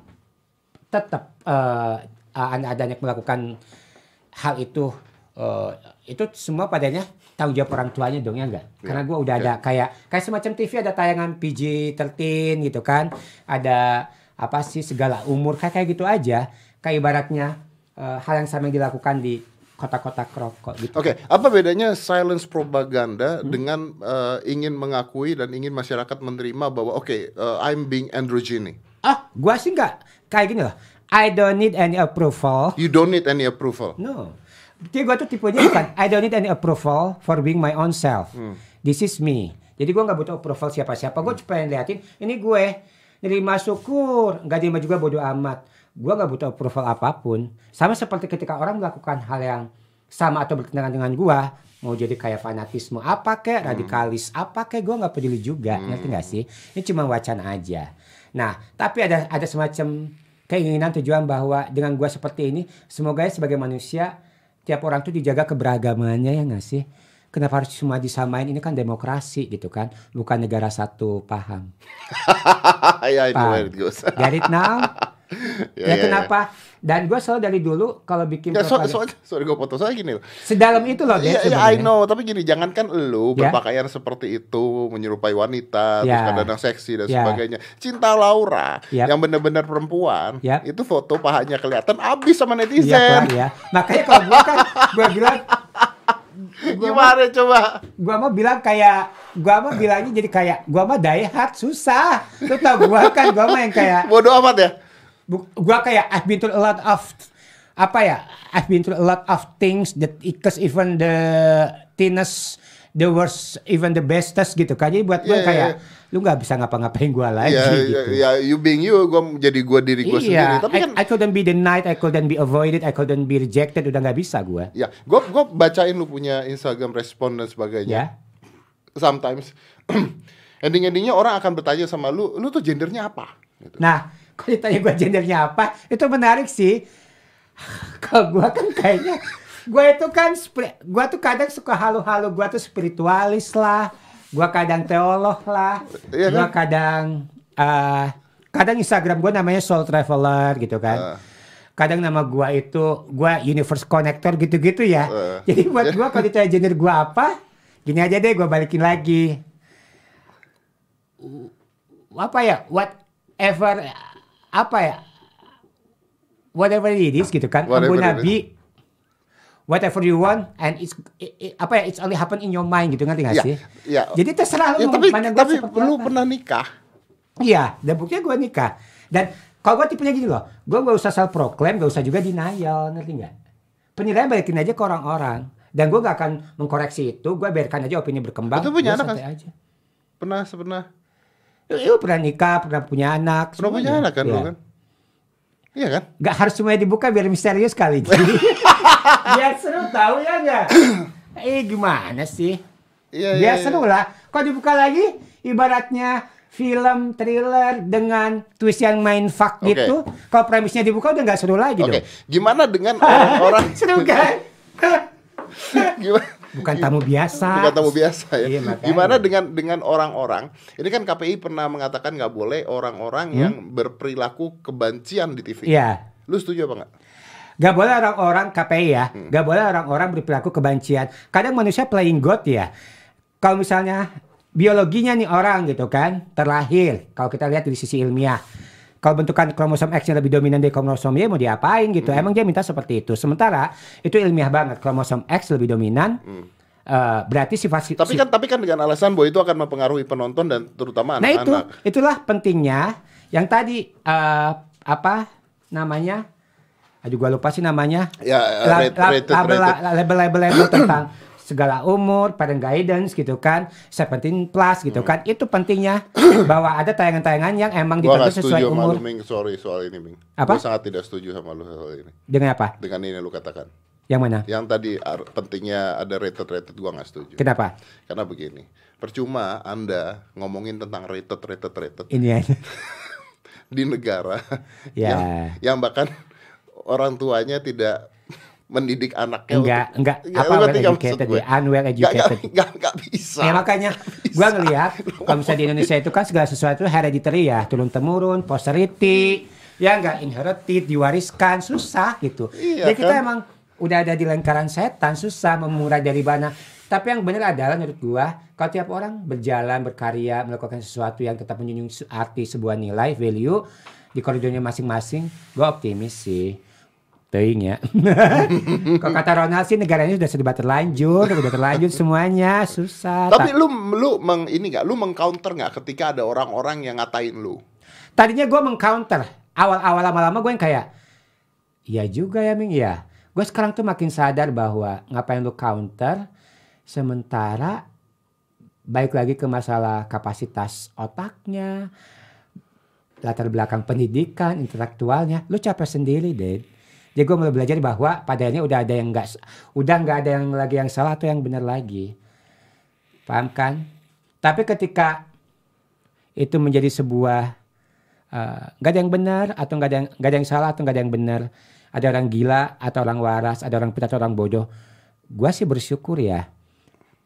[SPEAKER 1] tetap eh ada adanya melakukan hal itu eh, itu semua padanya tanggung jawab orang tuanya dong ya enggak karena gua udah ada kayak kayak semacam TV ada tayangan PG-13 gitu kan? Ada apa sih segala umur kayak kayak gitu aja. Kayak ibaratnya eh, hal yang sama yang dilakukan di kota-kota kerokok gitu
[SPEAKER 2] Oke, apa bedanya silence propaganda
[SPEAKER 1] Hmm.
[SPEAKER 2] dengan eh, ingin mengakui dan ingin masyarakat menerima bahwa oke, eh, I'm being androgyny.
[SPEAKER 1] ah gua sih nggak kayak gini loh I don't need any approval
[SPEAKER 2] You don't need any approval.
[SPEAKER 1] No. Jadi gue tuh tipenya bukan I don't need any approval for being my own self. This is me. Jadi gue nggak butuh approval siapa-siapa. Gue cuma pengen liatin ini gue nerima syukur, nggak nerima juga bodoh amat. Gue nggak butuh approval apa pun. Sama seperti ketika orang melakukan hal yang sama atau bertentangan dengan gue, mau jadi kayak fanatisme apa kek, radikalis apa kek, gue nggak peduli juga, ngerti nggak sih? Ini cuma wacana aja. Nah, tapi ada ada semacam keinginan tujuan bahwa dengan gua seperti ini semoga ya sebagai manusia tiap orang tuh dijaga keberagamannya ya nggak sih kenapa harus semua disamain ini kan demokrasi gitu kan bukan negara satu paham
[SPEAKER 2] ya, I know
[SPEAKER 1] Paham.
[SPEAKER 2] where it goes.
[SPEAKER 1] get it now
[SPEAKER 2] Ya,
[SPEAKER 1] ya,
[SPEAKER 2] ya, ya.
[SPEAKER 1] kenapa dan gua selalu dari dulu kalau bikin
[SPEAKER 2] Ya, so, so, sorry gue potong saya gini loh.
[SPEAKER 1] sedalam itu loh
[SPEAKER 2] Iya, iya, I know, tapi gini, jangankan lu
[SPEAKER 1] Ya.
[SPEAKER 2] berpakaian seperti itu, menyerupai wanita, terus
[SPEAKER 1] Ya.
[SPEAKER 2] kadang-kadang seksi dan
[SPEAKER 1] Ya.
[SPEAKER 2] sebagainya. Cinta Laura,
[SPEAKER 1] Ya.
[SPEAKER 2] yang benar-benar perempuan,
[SPEAKER 1] Ya.
[SPEAKER 2] itu foto pahanya kelihatan abis sama netizen.
[SPEAKER 1] Pak, ya. Makanya kalau gua kan gua bilang gua mah,
[SPEAKER 2] Gimana coba?
[SPEAKER 1] gua mah bilang kayak gua mah bilangnya jadi kayak gua mah hard susah. Lu tau gua kan gua mah yang kayak
[SPEAKER 2] Bodoh amat ya?
[SPEAKER 1] Gua kayak I've been through a lot of apa ya I've been through a lot of things that because even the thinnest the worst even the bestest gitu kan jadi buat gua
[SPEAKER 2] iya,
[SPEAKER 1] kayak
[SPEAKER 2] iya.
[SPEAKER 1] lu nggak bisa ngapa-ngapain gua lagi
[SPEAKER 2] Ya,
[SPEAKER 1] gitu
[SPEAKER 2] ya, ya, you being you, gue jadi gue diri gue sendiri.
[SPEAKER 1] iya
[SPEAKER 2] Tapi
[SPEAKER 1] I,
[SPEAKER 2] kan,
[SPEAKER 1] I couldn't be denied I couldn't be avoided I couldn't be rejected udah nggak bisa gua
[SPEAKER 2] ya, gue gue bacain lu punya Instagram respon dan sebagainya.
[SPEAKER 1] ya
[SPEAKER 2] Sometimes ending-endingnya orang akan bertanya sama lu, lu tuh gendernya apa? Gitu.
[SPEAKER 1] Nah, kalau ditanya gue gendernya apa, itu menarik sih. Kalau gue kan kayaknya, gue itu kan, gue tuh kadang suka halu-halu, gue tuh spiritualis lah, gue kadang teolog lah,
[SPEAKER 2] Iya
[SPEAKER 1] gue
[SPEAKER 2] kan?
[SPEAKER 1] kadang, eh, kadang Instagram gue namanya Soul Traveler gitu kan. Kadang nama gue itu, gue Universe Connector gitu-gitu ya.
[SPEAKER 2] Ah.
[SPEAKER 1] Jadi buat gue kalau ditanya gender gue apa, gini aja deh gue balikin lagi. apa ya whatever apa ya? Whatever it is gitu kan?
[SPEAKER 2] Whatever it
[SPEAKER 1] nabi. whatever you want and it's i- i- apa ya? It's only happen in your mind gitu ngerti gak
[SPEAKER 2] Ya,
[SPEAKER 1] sih?
[SPEAKER 2] ya.
[SPEAKER 1] jadi terserah
[SPEAKER 2] Ya,
[SPEAKER 1] lu
[SPEAKER 2] tapi
[SPEAKER 1] gua
[SPEAKER 2] tapi
[SPEAKER 1] seperti
[SPEAKER 2] lu
[SPEAKER 1] apa.
[SPEAKER 2] pernah nikah?
[SPEAKER 1] iya dan buktinya gue nikah. Dan kalau gue tipenya gini loh gue gak usah self proclaim gak usah juga denial ngerti nggak? Penilaian balikin aja ke orang-orang. Dan gue gak akan mengkoreksi itu gue biarkan aja opini berkembang
[SPEAKER 2] Itu punya anak kan?
[SPEAKER 1] aja.
[SPEAKER 2] Pernah pernah
[SPEAKER 1] Lu pernah nikah, pernah punya anak.
[SPEAKER 2] pernah punya anak kan
[SPEAKER 1] Iya.
[SPEAKER 2] lu kan? Iya kan?
[SPEAKER 1] Gak harus semuanya dibuka biar misterius kali. biar seru tahu ya nggak? eh gimana sih?
[SPEAKER 2] Iya iya.
[SPEAKER 1] Biar
[SPEAKER 2] iya.
[SPEAKER 1] seru lah. Kalau dibuka lagi, ibaratnya film thriller dengan twist yang main fuck
[SPEAKER 2] Oke.
[SPEAKER 1] gitu. Kalau premisnya dibuka udah nggak seru lagi
[SPEAKER 2] Oke,
[SPEAKER 1] dong.
[SPEAKER 2] gimana dengan orang-orang
[SPEAKER 1] seru kan?
[SPEAKER 2] Gimana?
[SPEAKER 1] Bukan tamu biasa.
[SPEAKER 2] Bukan tamu biasa ya.
[SPEAKER 1] Iya, makanya.
[SPEAKER 2] Gimana dengan dengan orang-orang? Ini kan KPI pernah mengatakan nggak boleh orang-orang yang berperilaku kebencian di TV.
[SPEAKER 1] Hmm? Iya.
[SPEAKER 2] Lu setuju apa nggak?
[SPEAKER 1] Gak boleh orang-orang KPI ya,
[SPEAKER 2] Hmm.
[SPEAKER 1] gak boleh orang-orang berperilaku kebencian. Kadang manusia playing God ya. Kalau misalnya biologinya nih orang gitu kan terlahir kalau kita lihat dari sisi ilmiah kalau bentukan kromosom X-nya lebih dominan dari kromosom Y mau diapain gitu? Emang dia minta seperti itu. Sementara itu ilmiah banget. Kromosom X lebih dominan eh, berarti sifat
[SPEAKER 2] Tapi kan tapi kan dengan alasan bahwa itu akan mempengaruhi penonton dan terutama
[SPEAKER 1] Nah itu,
[SPEAKER 2] anak-anak.
[SPEAKER 1] itulah pentingnya. Yang tadi eh, apa namanya? Aduh gua lupa sih namanya.
[SPEAKER 2] Ya,
[SPEAKER 1] la- label-label label tentang segala umur, parent guidance gitu kan, 17 plus gitu kan. Itu pentingnya bahwa ada tayangan-tayangan yang emang
[SPEAKER 2] Gua gak
[SPEAKER 1] sesuai umur.
[SPEAKER 2] lu, Ming. Sorry soal ini, Ming.
[SPEAKER 1] Apa?
[SPEAKER 2] Gua sangat tidak setuju sama lu soal ini.
[SPEAKER 1] Dengan apa?
[SPEAKER 2] Dengan ini lu katakan.
[SPEAKER 1] Yang mana?
[SPEAKER 2] Yang tadi pentingnya ada rated-rated gua nggak setuju.
[SPEAKER 1] Kenapa?
[SPEAKER 2] Karena begini, percuma Anda ngomongin tentang rated rated rated
[SPEAKER 1] Ini ya.
[SPEAKER 2] di negara
[SPEAKER 1] Ya.
[SPEAKER 2] yang yang bahkan orang tuanya tidak mendidik anaknya
[SPEAKER 1] Enggak,
[SPEAKER 2] untuk-
[SPEAKER 1] enggak
[SPEAKER 2] Ya,
[SPEAKER 1] apa well educated
[SPEAKER 2] gue?
[SPEAKER 1] ya, unwell educated.
[SPEAKER 2] nggak nggak bisa.
[SPEAKER 1] Ya makanya gua ngelihat kalau misalnya di Indonesia itu kan segala sesuatu hereditary ya, turun temurun, posterity, ya enggak inherited, diwariskan, susah gitu.
[SPEAKER 2] Iya,
[SPEAKER 1] Jadi kita
[SPEAKER 2] kan?
[SPEAKER 1] emang udah ada di lingkaran setan, susah memulai dari mana. Tapi yang benar adalah menurut gua, kalau tiap orang berjalan, berkarya, melakukan sesuatu yang tetap menjunjung arti sebuah nilai, value di koridornya masing-masing, gua optimis sih. Teuing ya. Kalau kata Ronald sih negaranya sudah serba terlanjur, udah terlanjur semuanya, susah.
[SPEAKER 2] Tapi lu lu meng, ini nggak, lu mengcounter nggak ketika ada orang-orang yang ngatain lu?
[SPEAKER 1] tadinya gue mengcounter. Awal-awal lama-lama gue yang kayak iya juga ya Ming. Ya gue sekarang tuh makin sadar bahwa ngapain lu counter sementara baik lagi ke masalah kapasitas otaknya latar belakang pendidikan intelektualnya. Lu capek sendiri deh jadi gue mulai belajar bahwa padanya udah ada yang enggak udah nggak ada yang lagi yang salah atau yang benar lagi. Paham kan? Tapi ketika itu menjadi sebuah eh, nggak ada yang benar atau nggak ada yang nggak ada yang salah atau nggak ada yang benar ada orang gila atau orang waras ada orang pintar atau orang bodoh gua sih bersyukur ya.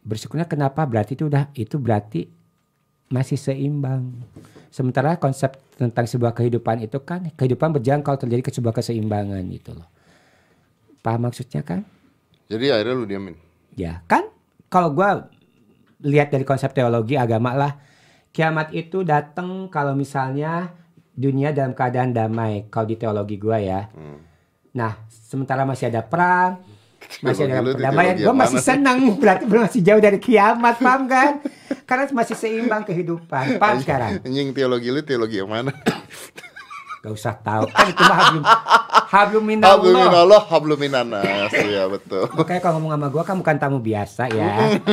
[SPEAKER 1] Bersyukurnya kenapa? Berarti itu udah itu berarti masih seimbang. Sementara konsep tentang sebuah kehidupan itu kan kehidupan berjalan kalau terjadi ke sebuah keseimbangan gitu loh paham maksudnya kan
[SPEAKER 2] Jadi akhirnya lu diamin.
[SPEAKER 1] Ya kan kalau gua lihat dari konsep teologi agama lah kiamat itu datang kalau misalnya dunia dalam keadaan damai kalau di teologi gua ya. Nah sementara masih ada perang masih ada perdamaian
[SPEAKER 2] teologi
[SPEAKER 1] gue masih senang berarti belum masih jauh dari kiamat paham kan karena masih seimbang kehidupan paham sekarang
[SPEAKER 2] Anjing teologi lu teologi yang mana?
[SPEAKER 1] gak usah tahu kan itu mah hablum hablum minallah
[SPEAKER 2] Habluminallah, habluminanas. Iya betul.
[SPEAKER 1] Makanya kalau ngomong sama gua kan bukan tamu biasa ya.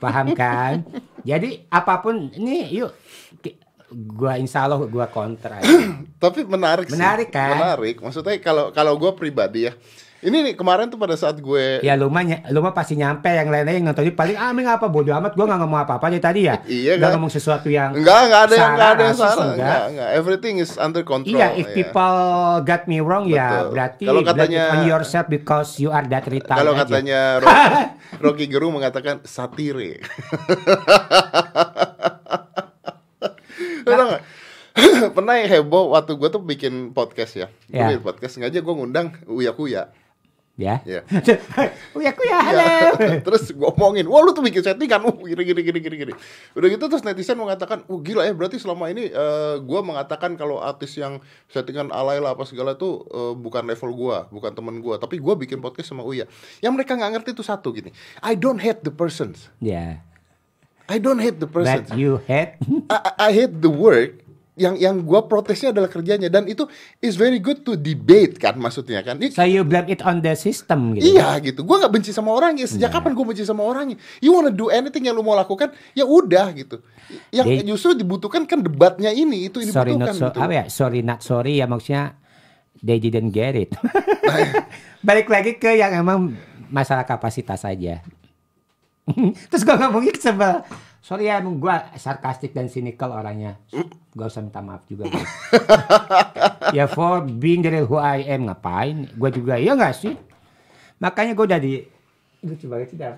[SPEAKER 1] Paham kan? Jadi apa pun ini yuk gua insya Allah gua counter aja.
[SPEAKER 2] Tapi menarik sih.
[SPEAKER 1] Menarik, kan?
[SPEAKER 2] Menarik. Maksudnya kalau kalau gue pribadi ya. Ini nih kemarin tuh pada saat gue
[SPEAKER 1] Ya lu mah ny- lu mah pasti nyampe yang lainnya yang nonton paling ah Ming apa bodoh amat gua nggak ngomong apa-apa dari tadi ya.
[SPEAKER 2] Iya, kan?
[SPEAKER 1] ngomong sesuatu yang
[SPEAKER 2] Enggak, enggak ada yang enggak ada yang salah.
[SPEAKER 1] enggak.
[SPEAKER 2] Enggak. Everything is under control.
[SPEAKER 1] Iya, if
[SPEAKER 2] ya.
[SPEAKER 1] people got me wrong ya
[SPEAKER 2] Betul.
[SPEAKER 1] berarti
[SPEAKER 2] Kalau katanya-
[SPEAKER 1] on yourself because you are that retard
[SPEAKER 2] Kalau
[SPEAKER 1] aja.
[SPEAKER 2] katanya Rocky, Rocky Gerung mengatakan satire. Nggak? Pernah yang heboh waktu gue tuh bikin podcast ya. Gue
[SPEAKER 1] Ya.
[SPEAKER 2] bikin podcast sengaja gue ngundang Uya Kuya.
[SPEAKER 1] Ya.
[SPEAKER 2] Ya.
[SPEAKER 1] Uya kuya halo.
[SPEAKER 2] Ya. terus gue omongin, wah lu tuh bikin settingan, uh gini gini gini gini gini. Udah gitu terus netizen mengatakan, uh gila ya berarti selama ini eh, gua mengatakan kalau artis yang settingan alay lah apa segala tuh eh, bukan level gua, bukan temen gua, tapi gua bikin podcast sama Uya. Yang mereka nggak ngerti itu satu gini, I don't hate the persons,
[SPEAKER 1] Ya.
[SPEAKER 2] I don't hate the persons,
[SPEAKER 1] But you hate
[SPEAKER 2] I- I hate the work. Yang yang gua protesnya adalah kerjanya dan itu is very good to debate kan maksudnya kan. Ini
[SPEAKER 1] So you blame it on the system gitu.
[SPEAKER 2] Iya gitu, gue nggak benci sama orangnya. Sejak kapan gue benci sama orangnya? You wanna do anything yang lu mau lakukan, ya udah gitu. Yang
[SPEAKER 1] They-
[SPEAKER 2] justru dibutuhkan kan debatnya ini, itu yang
[SPEAKER 1] sorry
[SPEAKER 2] dibutuhkan
[SPEAKER 1] not so,
[SPEAKER 2] gitu.
[SPEAKER 1] apa ya? Sorry not sorry ya maksudnya they didn't get it. Balik lagi ke yang emang masalah kapasitas aja. Terus gue ngomongnya sebel. Sorry ya emang gue sarkastik dan cynical orangnya. Gak usah minta maaf juga. gue. ya for being the real who I am ngapain? Gue juga iya gak sih? Makanya gue udah di lucu banget sih Dam.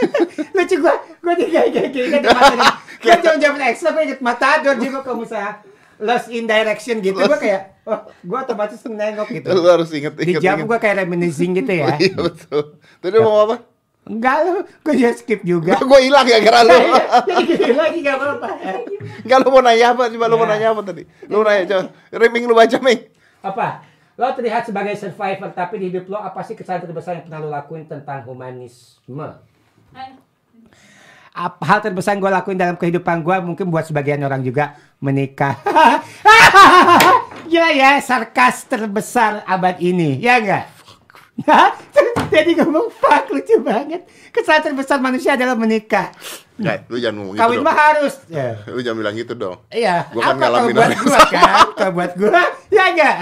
[SPEAKER 1] lucu gue gue di kayak kayak kayak gue jangan jawab ekstra gue inget matador juga kalau misalnya lost in direction gitu gue kayak oh gue otomatis nengok gitu
[SPEAKER 2] Lu harus inget
[SPEAKER 1] di
[SPEAKER 2] inget.
[SPEAKER 1] jam gue kayak reminiscing gitu ya
[SPEAKER 2] Iya betul. Tadi mau apa?
[SPEAKER 1] Enggak lu, gue juga skip juga.
[SPEAKER 2] gue hilang ya kira lu.
[SPEAKER 1] Jadi gini lagi gak apa-apa.
[SPEAKER 2] Enggak lu mau nanya apa? Coba lu mau
[SPEAKER 1] Ya.
[SPEAKER 2] nanya apa tadi? Lu nanya coba. Reming lu baca, Ming.
[SPEAKER 1] Apa? Lo terlihat sebagai survivor, tapi di hidup lo apa sih kesalahan terbesar yang pernah lo lakuin tentang humanisme? Apa hal terbesar yang gue lakuin dalam kehidupan gue mungkin buat sebagian orang juga menikah. ya ya, sarkas terbesar abad ini, ya enggak? Jadi ngomong fuck lucu banget. Kesalahan terbesar manusia adalah menikah.
[SPEAKER 2] Enggak, lu jangan ngomong gitu
[SPEAKER 1] Kawin
[SPEAKER 2] dong.
[SPEAKER 1] mah harus. Ya.
[SPEAKER 2] Lu jangan bilang gitu dong.
[SPEAKER 1] Iya,
[SPEAKER 2] Gua kan ngalamin
[SPEAKER 1] buat gua kan? Kalau buat gua, ya enggak.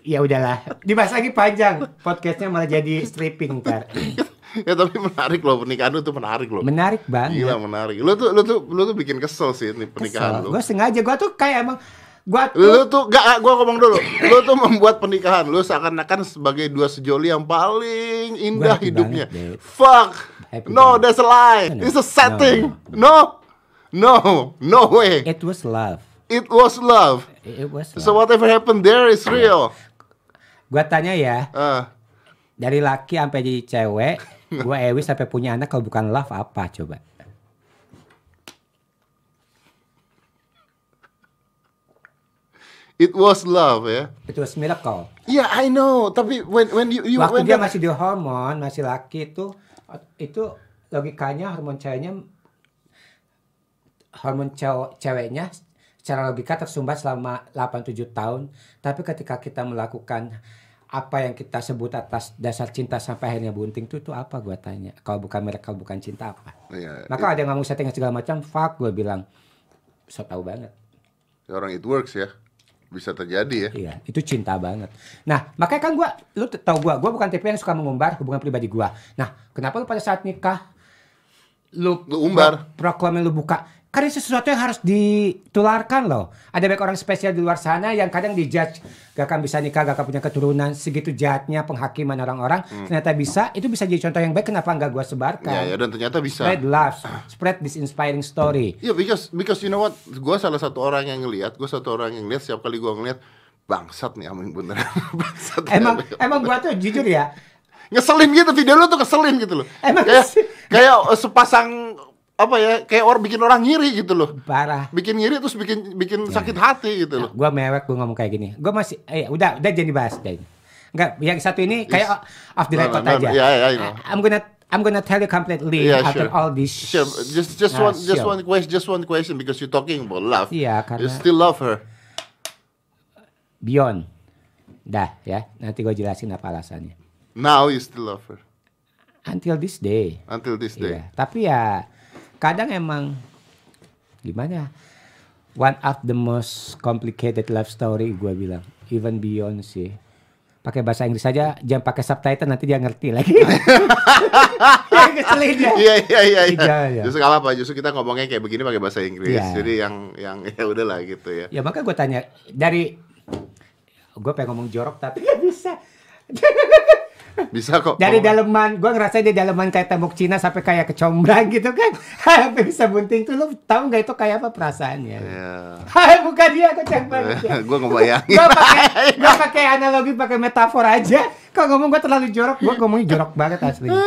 [SPEAKER 1] Ya udahlah, dibahas lagi panjang. Podcastnya malah jadi stripping ntar.
[SPEAKER 2] ya tapi menarik loh pernikahan lu tuh menarik loh.
[SPEAKER 1] Menarik banget.
[SPEAKER 2] Gila menarik. Lu tuh lu tuh lu tuh bikin kesel sih nih pernikahan lu.
[SPEAKER 1] Gue sengaja, gue tuh kayak emang gua
[SPEAKER 2] Lu
[SPEAKER 1] tuh
[SPEAKER 2] tuh gak, gua ngomong dulu. Lu tuh membuat pernikahan lu seakan-akan sebagai dua sejoli yang paling indah
[SPEAKER 1] happy
[SPEAKER 2] hidupnya.
[SPEAKER 1] banget.
[SPEAKER 2] Fuck.
[SPEAKER 1] Happy
[SPEAKER 2] no,
[SPEAKER 1] banget.
[SPEAKER 2] that's a lie.
[SPEAKER 1] No, no.
[SPEAKER 2] It's a setting. No. No. No way.
[SPEAKER 1] it was love.
[SPEAKER 2] It was love.
[SPEAKER 1] It was love.
[SPEAKER 2] So whatever happened there is real.
[SPEAKER 1] Gua tanya ya,
[SPEAKER 2] Ah,
[SPEAKER 1] dari laki sampai jadi cewek, gua Ewis sampai punya anak kalau bukan love apa coba?
[SPEAKER 2] It was love ya.
[SPEAKER 1] It was miracle.
[SPEAKER 2] Yeah, I know. Tapi when when you you
[SPEAKER 1] Waktu
[SPEAKER 2] when
[SPEAKER 1] dia
[SPEAKER 2] that-
[SPEAKER 1] masih di hormon, masih laki itu itu logikanya hormon ceweknya hormon cewek ceweknya secara logika tersumbat selama 87 tahun. Tapi ketika kita melakukan apa yang kita sebut atas dasar cinta sampai akhirnya bunting itu tuh apa gua tanya. Kalau bukan miracle bukan cinta apa?
[SPEAKER 2] Iya,
[SPEAKER 1] Maka ada yang ngomong setting segala macam, fuck gue bilang. So tau banget.
[SPEAKER 2] orang it works ya. Bisa terjadi ya.
[SPEAKER 1] Iya, itu cinta banget. Nah, makanya kan gua, lu t- tahu gua, gua bukan tipe yang suka mengumbar hubungan pribadi gua. Nah, kenapa lu pada saat nikah lu,
[SPEAKER 2] Lu umbar.
[SPEAKER 1] pro- proklamen lu buka? Karena itu sesuatu yang harus ditularkan loh. Ada banyak orang spesial di luar sana yang kadang dijudge gak akan bisa nikah, gak akan punya keturunan, segitu jahatnya penghakiman orang-orang. Ternyata bisa, itu bisa jadi contoh yang baik. Kenapa nggak gua sebarkan?
[SPEAKER 2] Hmm. Ya, ya dan ternyata bisa.
[SPEAKER 1] Spread love, spread this inspiring story.
[SPEAKER 2] Iya, because because you know what? Gua salah satu orang yang ngelihat, gua satu orang yang ngelihat setiap kali gua ngelihat bangsat nih amin beneran. bangsat.
[SPEAKER 1] Emang emang gua tuh jujur ya,
[SPEAKER 2] ngeselin gitu video lu tuh keselin gitu loh.
[SPEAKER 1] Emang
[SPEAKER 2] kayak
[SPEAKER 1] sih?
[SPEAKER 2] kayak eh, sepasang apa ya? Kayak orang bikin orang ngiri gitu loh.
[SPEAKER 1] parah.
[SPEAKER 2] Bikin ngiri terus bikin bikin
[SPEAKER 1] Ya.
[SPEAKER 2] sakit hati gitu loh.
[SPEAKER 1] Gua mewek gua ngomong kayak gini. Gua masih eh udah udah jadi dibahas deh. Enggak, yang satu ini kayak off the record
[SPEAKER 2] no, no,
[SPEAKER 1] aja.
[SPEAKER 2] yeah, yeah, I know.
[SPEAKER 1] I'm gonna I'm gonna tell you completely
[SPEAKER 2] Yeah,
[SPEAKER 1] after
[SPEAKER 2] sure.
[SPEAKER 1] all this.
[SPEAKER 2] Sure, just just
[SPEAKER 1] Nah,
[SPEAKER 2] one just
[SPEAKER 1] sure.
[SPEAKER 2] one question, just one question because you're talking about love.
[SPEAKER 1] Iya,
[SPEAKER 2] You
[SPEAKER 1] karena
[SPEAKER 2] still love her.
[SPEAKER 1] beyond. Dah ya, nanti gue jelasin apa alasannya.
[SPEAKER 2] Now you still love her
[SPEAKER 1] Until this day.
[SPEAKER 2] until this day.
[SPEAKER 1] Iya, tapi ya kadang emang gimana? ya, One of the most complicated love story gue bilang, even beyond sih. Pakai bahasa Inggris saja, jangan pakai subtitle nanti dia ngerti lagi. Keselin ya.
[SPEAKER 2] Iya iya iya. iya.
[SPEAKER 1] Iya, iya.
[SPEAKER 2] Justru nggak apa-apa, justru kita ngomongnya kayak begini pakai bahasa Inggris.
[SPEAKER 1] Iya.
[SPEAKER 2] Jadi yang yang ya udahlah gitu ya.
[SPEAKER 1] Ya maka gue tanya dari gue pengen ngomong jorok tapi nggak bisa.
[SPEAKER 2] Bisa kok.
[SPEAKER 1] Dari daleman, gue ngerasain di daleman kayak tembok Cina sampai kayak kecombrang gitu kan. Sampai bisa bunting tuh lu tahu nggak itu kayak apa perasaannya?
[SPEAKER 2] Iya.
[SPEAKER 1] Hai bukan dia kocak banget ya.
[SPEAKER 2] gue ngebayangin.
[SPEAKER 1] Gue pakai gue pakai analogi pakai metafor aja. Kalau ngomong gue terlalu jorok, gue ngomongnya jorok banget asli.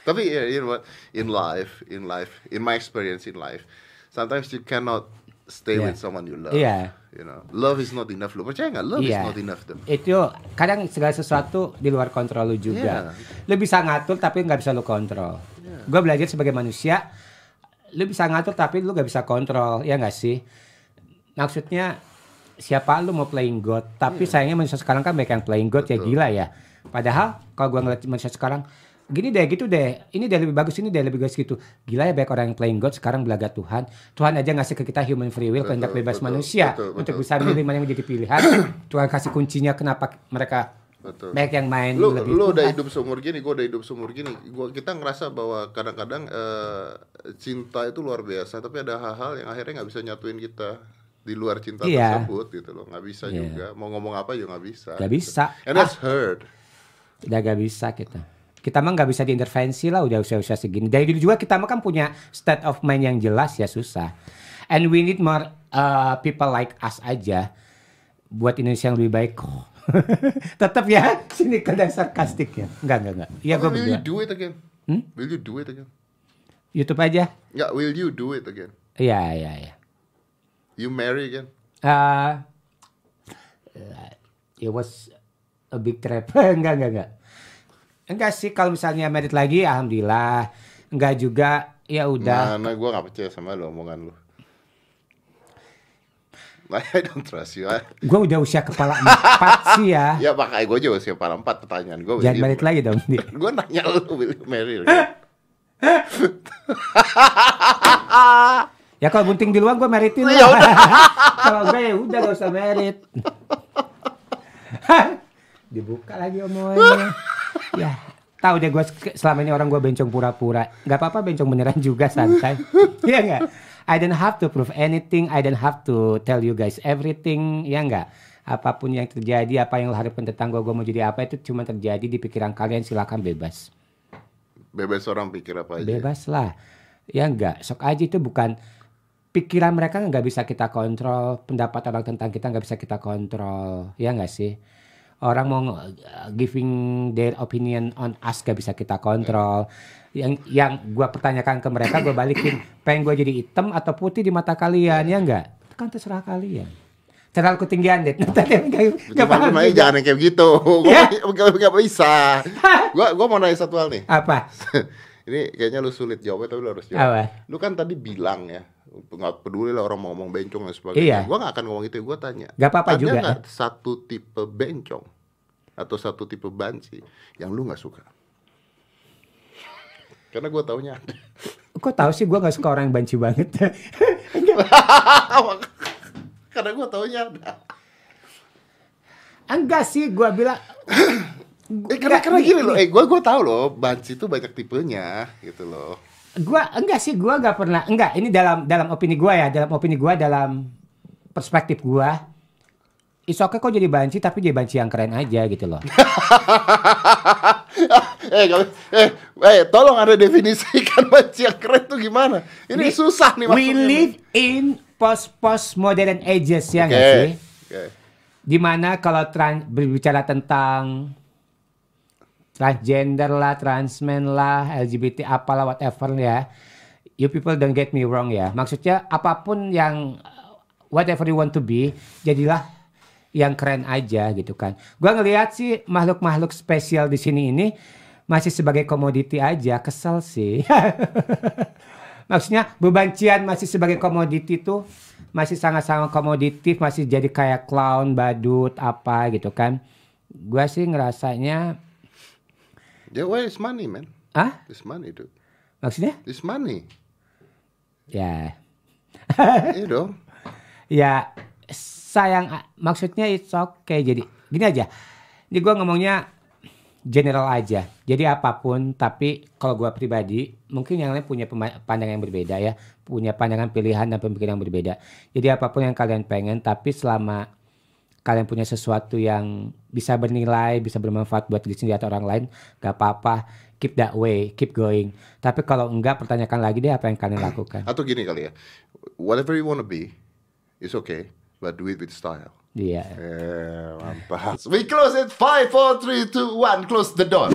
[SPEAKER 2] Tapi you know what? In life, in life, in my experience in life, sometimes you cannot stay
[SPEAKER 1] Iya.
[SPEAKER 2] with someone you love.
[SPEAKER 1] Iya.
[SPEAKER 2] You know, love is not enough. Lo percaya nggak? Love is
[SPEAKER 1] Iya.
[SPEAKER 2] not enough tuh.
[SPEAKER 1] Itu kadang segala sesuatu di luar kontrol lu juga.
[SPEAKER 2] Iya.
[SPEAKER 1] Lu bisa ngatur tapi nggak bisa lu kontrol. Gue belajar sebagai manusia, lu bisa ngatur tapi lu nggak bisa kontrol, ya nggak sih? Maksudnya siapa lu mau playing God, tapi sayangnya manusia sekarang kan banyak yang playing God ya.
[SPEAKER 2] Betul.
[SPEAKER 1] gila ya. Padahal kalau gua ngeliat manusia sekarang gini deh gitu deh ini deh lebih bagus ini deh lebih bagus gitu gila ya banyak orang yang playing God sekarang belaga Tuhan Tuhan aja ngasih ke kita human free will kehendak bebas
[SPEAKER 2] betul,
[SPEAKER 1] manusia
[SPEAKER 2] betul,
[SPEAKER 1] untuk
[SPEAKER 2] betul.
[SPEAKER 1] bisa milih mana yang menjadi pilihan Tuhan kasih kuncinya kenapa mereka
[SPEAKER 2] Betul.
[SPEAKER 1] banyak yang main
[SPEAKER 2] lu
[SPEAKER 1] lebih
[SPEAKER 2] lu udah hidup seumur gini, gue udah hidup seumur gini. Gua kita ngerasa bahwa kadang-kadang eh, cinta itu luar biasa, tapi ada hal-hal yang akhirnya nggak bisa nyatuin kita di luar cinta
[SPEAKER 1] Iya.
[SPEAKER 2] tersebut gitu loh. Nggak bisa
[SPEAKER 1] Iya.
[SPEAKER 2] juga. Mau ngomong apa juga nggak bisa.
[SPEAKER 1] Nggak
[SPEAKER 2] gitu.
[SPEAKER 1] bisa.
[SPEAKER 2] And that's hurt.
[SPEAKER 1] udah gak bisa kita kita mah nggak bisa diintervensi lah udah usia-usia segini dari dulu juga kita mah kan punya state of mind yang jelas ya susah and we need more uh, people like us aja buat Indonesia yang lebih baik Tetap ya, sini kadang sarkastik ya. Enggak, enggak, enggak. Iya gue
[SPEAKER 2] will you do it again?
[SPEAKER 1] Hmm?
[SPEAKER 2] Will you do it again?
[SPEAKER 1] YouTube aja.
[SPEAKER 2] Enggak, will you do it again?
[SPEAKER 1] Iya, iya, iya.
[SPEAKER 2] You marry again?
[SPEAKER 1] Uh, it was a big trap. enggak, enggak, enggak. Enggak sih kalau misalnya merit lagi alhamdulillah. Enggak juga ya udah.
[SPEAKER 2] Mana gue gak percaya sama lo omongan lo. I don't trust you. I-
[SPEAKER 1] Gue udah usia kepala empat sih ya.
[SPEAKER 2] Ya makanya gue juga siapa empat pertanyaan gue.
[SPEAKER 1] Jangan merit lagi dong.
[SPEAKER 2] Gue nanya lu will you marry again?
[SPEAKER 1] Ya kalau bunting di luar gue meritin
[SPEAKER 2] Ya
[SPEAKER 1] lah. kalau enggak ya udah gak usah merit. Dibuka lagi omongannya. Ya tahu deh gue selama ini orang gue bencong pura-pura. Gak apa-apa bencong beneran juga santai. Iya nggak? I don't have to prove anything. I don't have to tell you guys everything. Ya nggak? Apa pun yang terjadi, apa yang harapkan tentang gue, gue mau jadi apa itu cuma terjadi di pikiran kalian. Silakan bebas.
[SPEAKER 2] Bebas orang pikir apa aja.
[SPEAKER 1] Bebas lah. Ya enggak, sok aja itu bukan pikiran mereka nggak bisa kita kontrol, pendapat orang tentang kita nggak bisa kita kontrol. Ya enggak sih? Orang mau giving their opinion on us gak bisa kita kontrol. Yang yang gua pertanyakan ke mereka gue balikin, pengen gue jadi hitam atau putih di mata kalian ya enggak? Kan terserah kalian. Terlalu ketinggian deh. Tadi nggak nggak
[SPEAKER 2] Cuma
[SPEAKER 1] paham juga.
[SPEAKER 2] jangan yang kayak gitu.
[SPEAKER 1] Ya.
[SPEAKER 2] Gua gak bisa. Gua gua mau nanya satu hal nih.
[SPEAKER 1] Apa?
[SPEAKER 2] Ini kayaknya lu sulit jawabnya tapi lu harus jawab.
[SPEAKER 1] Apa?
[SPEAKER 2] Lu kan tadi bilang ya, nggak peduli lah orang mau ngomong bencong dan
[SPEAKER 1] Iya.
[SPEAKER 2] sebagainya. Gua nggak akan ngomong itu, gua tanya.
[SPEAKER 1] Nggak apa-apa
[SPEAKER 2] Ada
[SPEAKER 1] juga, ya.
[SPEAKER 2] nggak satu tipe bencong atau satu tipe banci yang lu nggak suka? Karena gua taunya ada.
[SPEAKER 1] Kok tahu sih gue nggak suka orang yang banci banget.
[SPEAKER 2] Karena gua taunya ada.
[SPEAKER 1] Enggak sih, gue bilang
[SPEAKER 2] Eh, karena, karena
[SPEAKER 1] ini-
[SPEAKER 2] gini loh, eh gua gua tahu loh, banci itu banyak tipenya gitu loh.
[SPEAKER 1] Gua enggak sih gua nggak pernah enggak ini dalam dalam opini gua ya dalam opini gua dalam perspektif gua It's okay kok jadi banci tapi jadi banci yang keren aja gitu loh.
[SPEAKER 2] eh, eh, eh, tolong ada definisikan banci yang keren tuh gimana? Ini
[SPEAKER 1] We-
[SPEAKER 2] susah nih
[SPEAKER 1] We
[SPEAKER 2] maksudnya.
[SPEAKER 1] live in post post modern ages ya
[SPEAKER 2] Oke.
[SPEAKER 1] nggak sih?
[SPEAKER 2] Oke.
[SPEAKER 1] Di mana kalau berbicara tentang transgender lah, transmen lah, LGBT apalah whatever ya. You people don't get me wrong ya. Maksudnya apa pun yang whatever you want to be, jadilah yang keren aja gitu kan. Gua ngelihat sih makhluk-makhluk spesial di sini ini masih sebagai komoditi aja, kesel sih. Maksudnya bebancian masih sebagai komoditi tuh masih sangat-sangat komoditif, masih jadi kayak clown, badut, apa gitu kan. Gua sih ngerasanya,
[SPEAKER 2] Yeah, where is money, man?
[SPEAKER 1] ah
[SPEAKER 2] It's money, dude.
[SPEAKER 1] maksudnya?
[SPEAKER 2] It's money.
[SPEAKER 1] Ya,
[SPEAKER 2] Iya dong.
[SPEAKER 1] ya sayang maksudnya it's okay jadi gini aja. Ini gua ngomongnya general aja. Jadi apa pun tapi kalau gua pribadi mungkin yang lain punya pandangan yang berbeda ya, punya pandangan pilihan dan pemikiran yang berbeda. Jadi apa pun yang kalian pengen tapi selama kalian punya sesuatu yang bisa bernilai, bisa bermanfaat buat diri sendiri atau orang lain, gak apa-apa. Keep that way, keep going. Tapi kalau enggak, pertanyakan lagi deh apa yang kalian lakukan.
[SPEAKER 2] Atau gini kali ya. Whatever you wanna be, it's okay. But do it with style.
[SPEAKER 1] Iya.
[SPEAKER 2] Eh, mantap. We close it. 5, 4, 3, 2, 1. Close the door.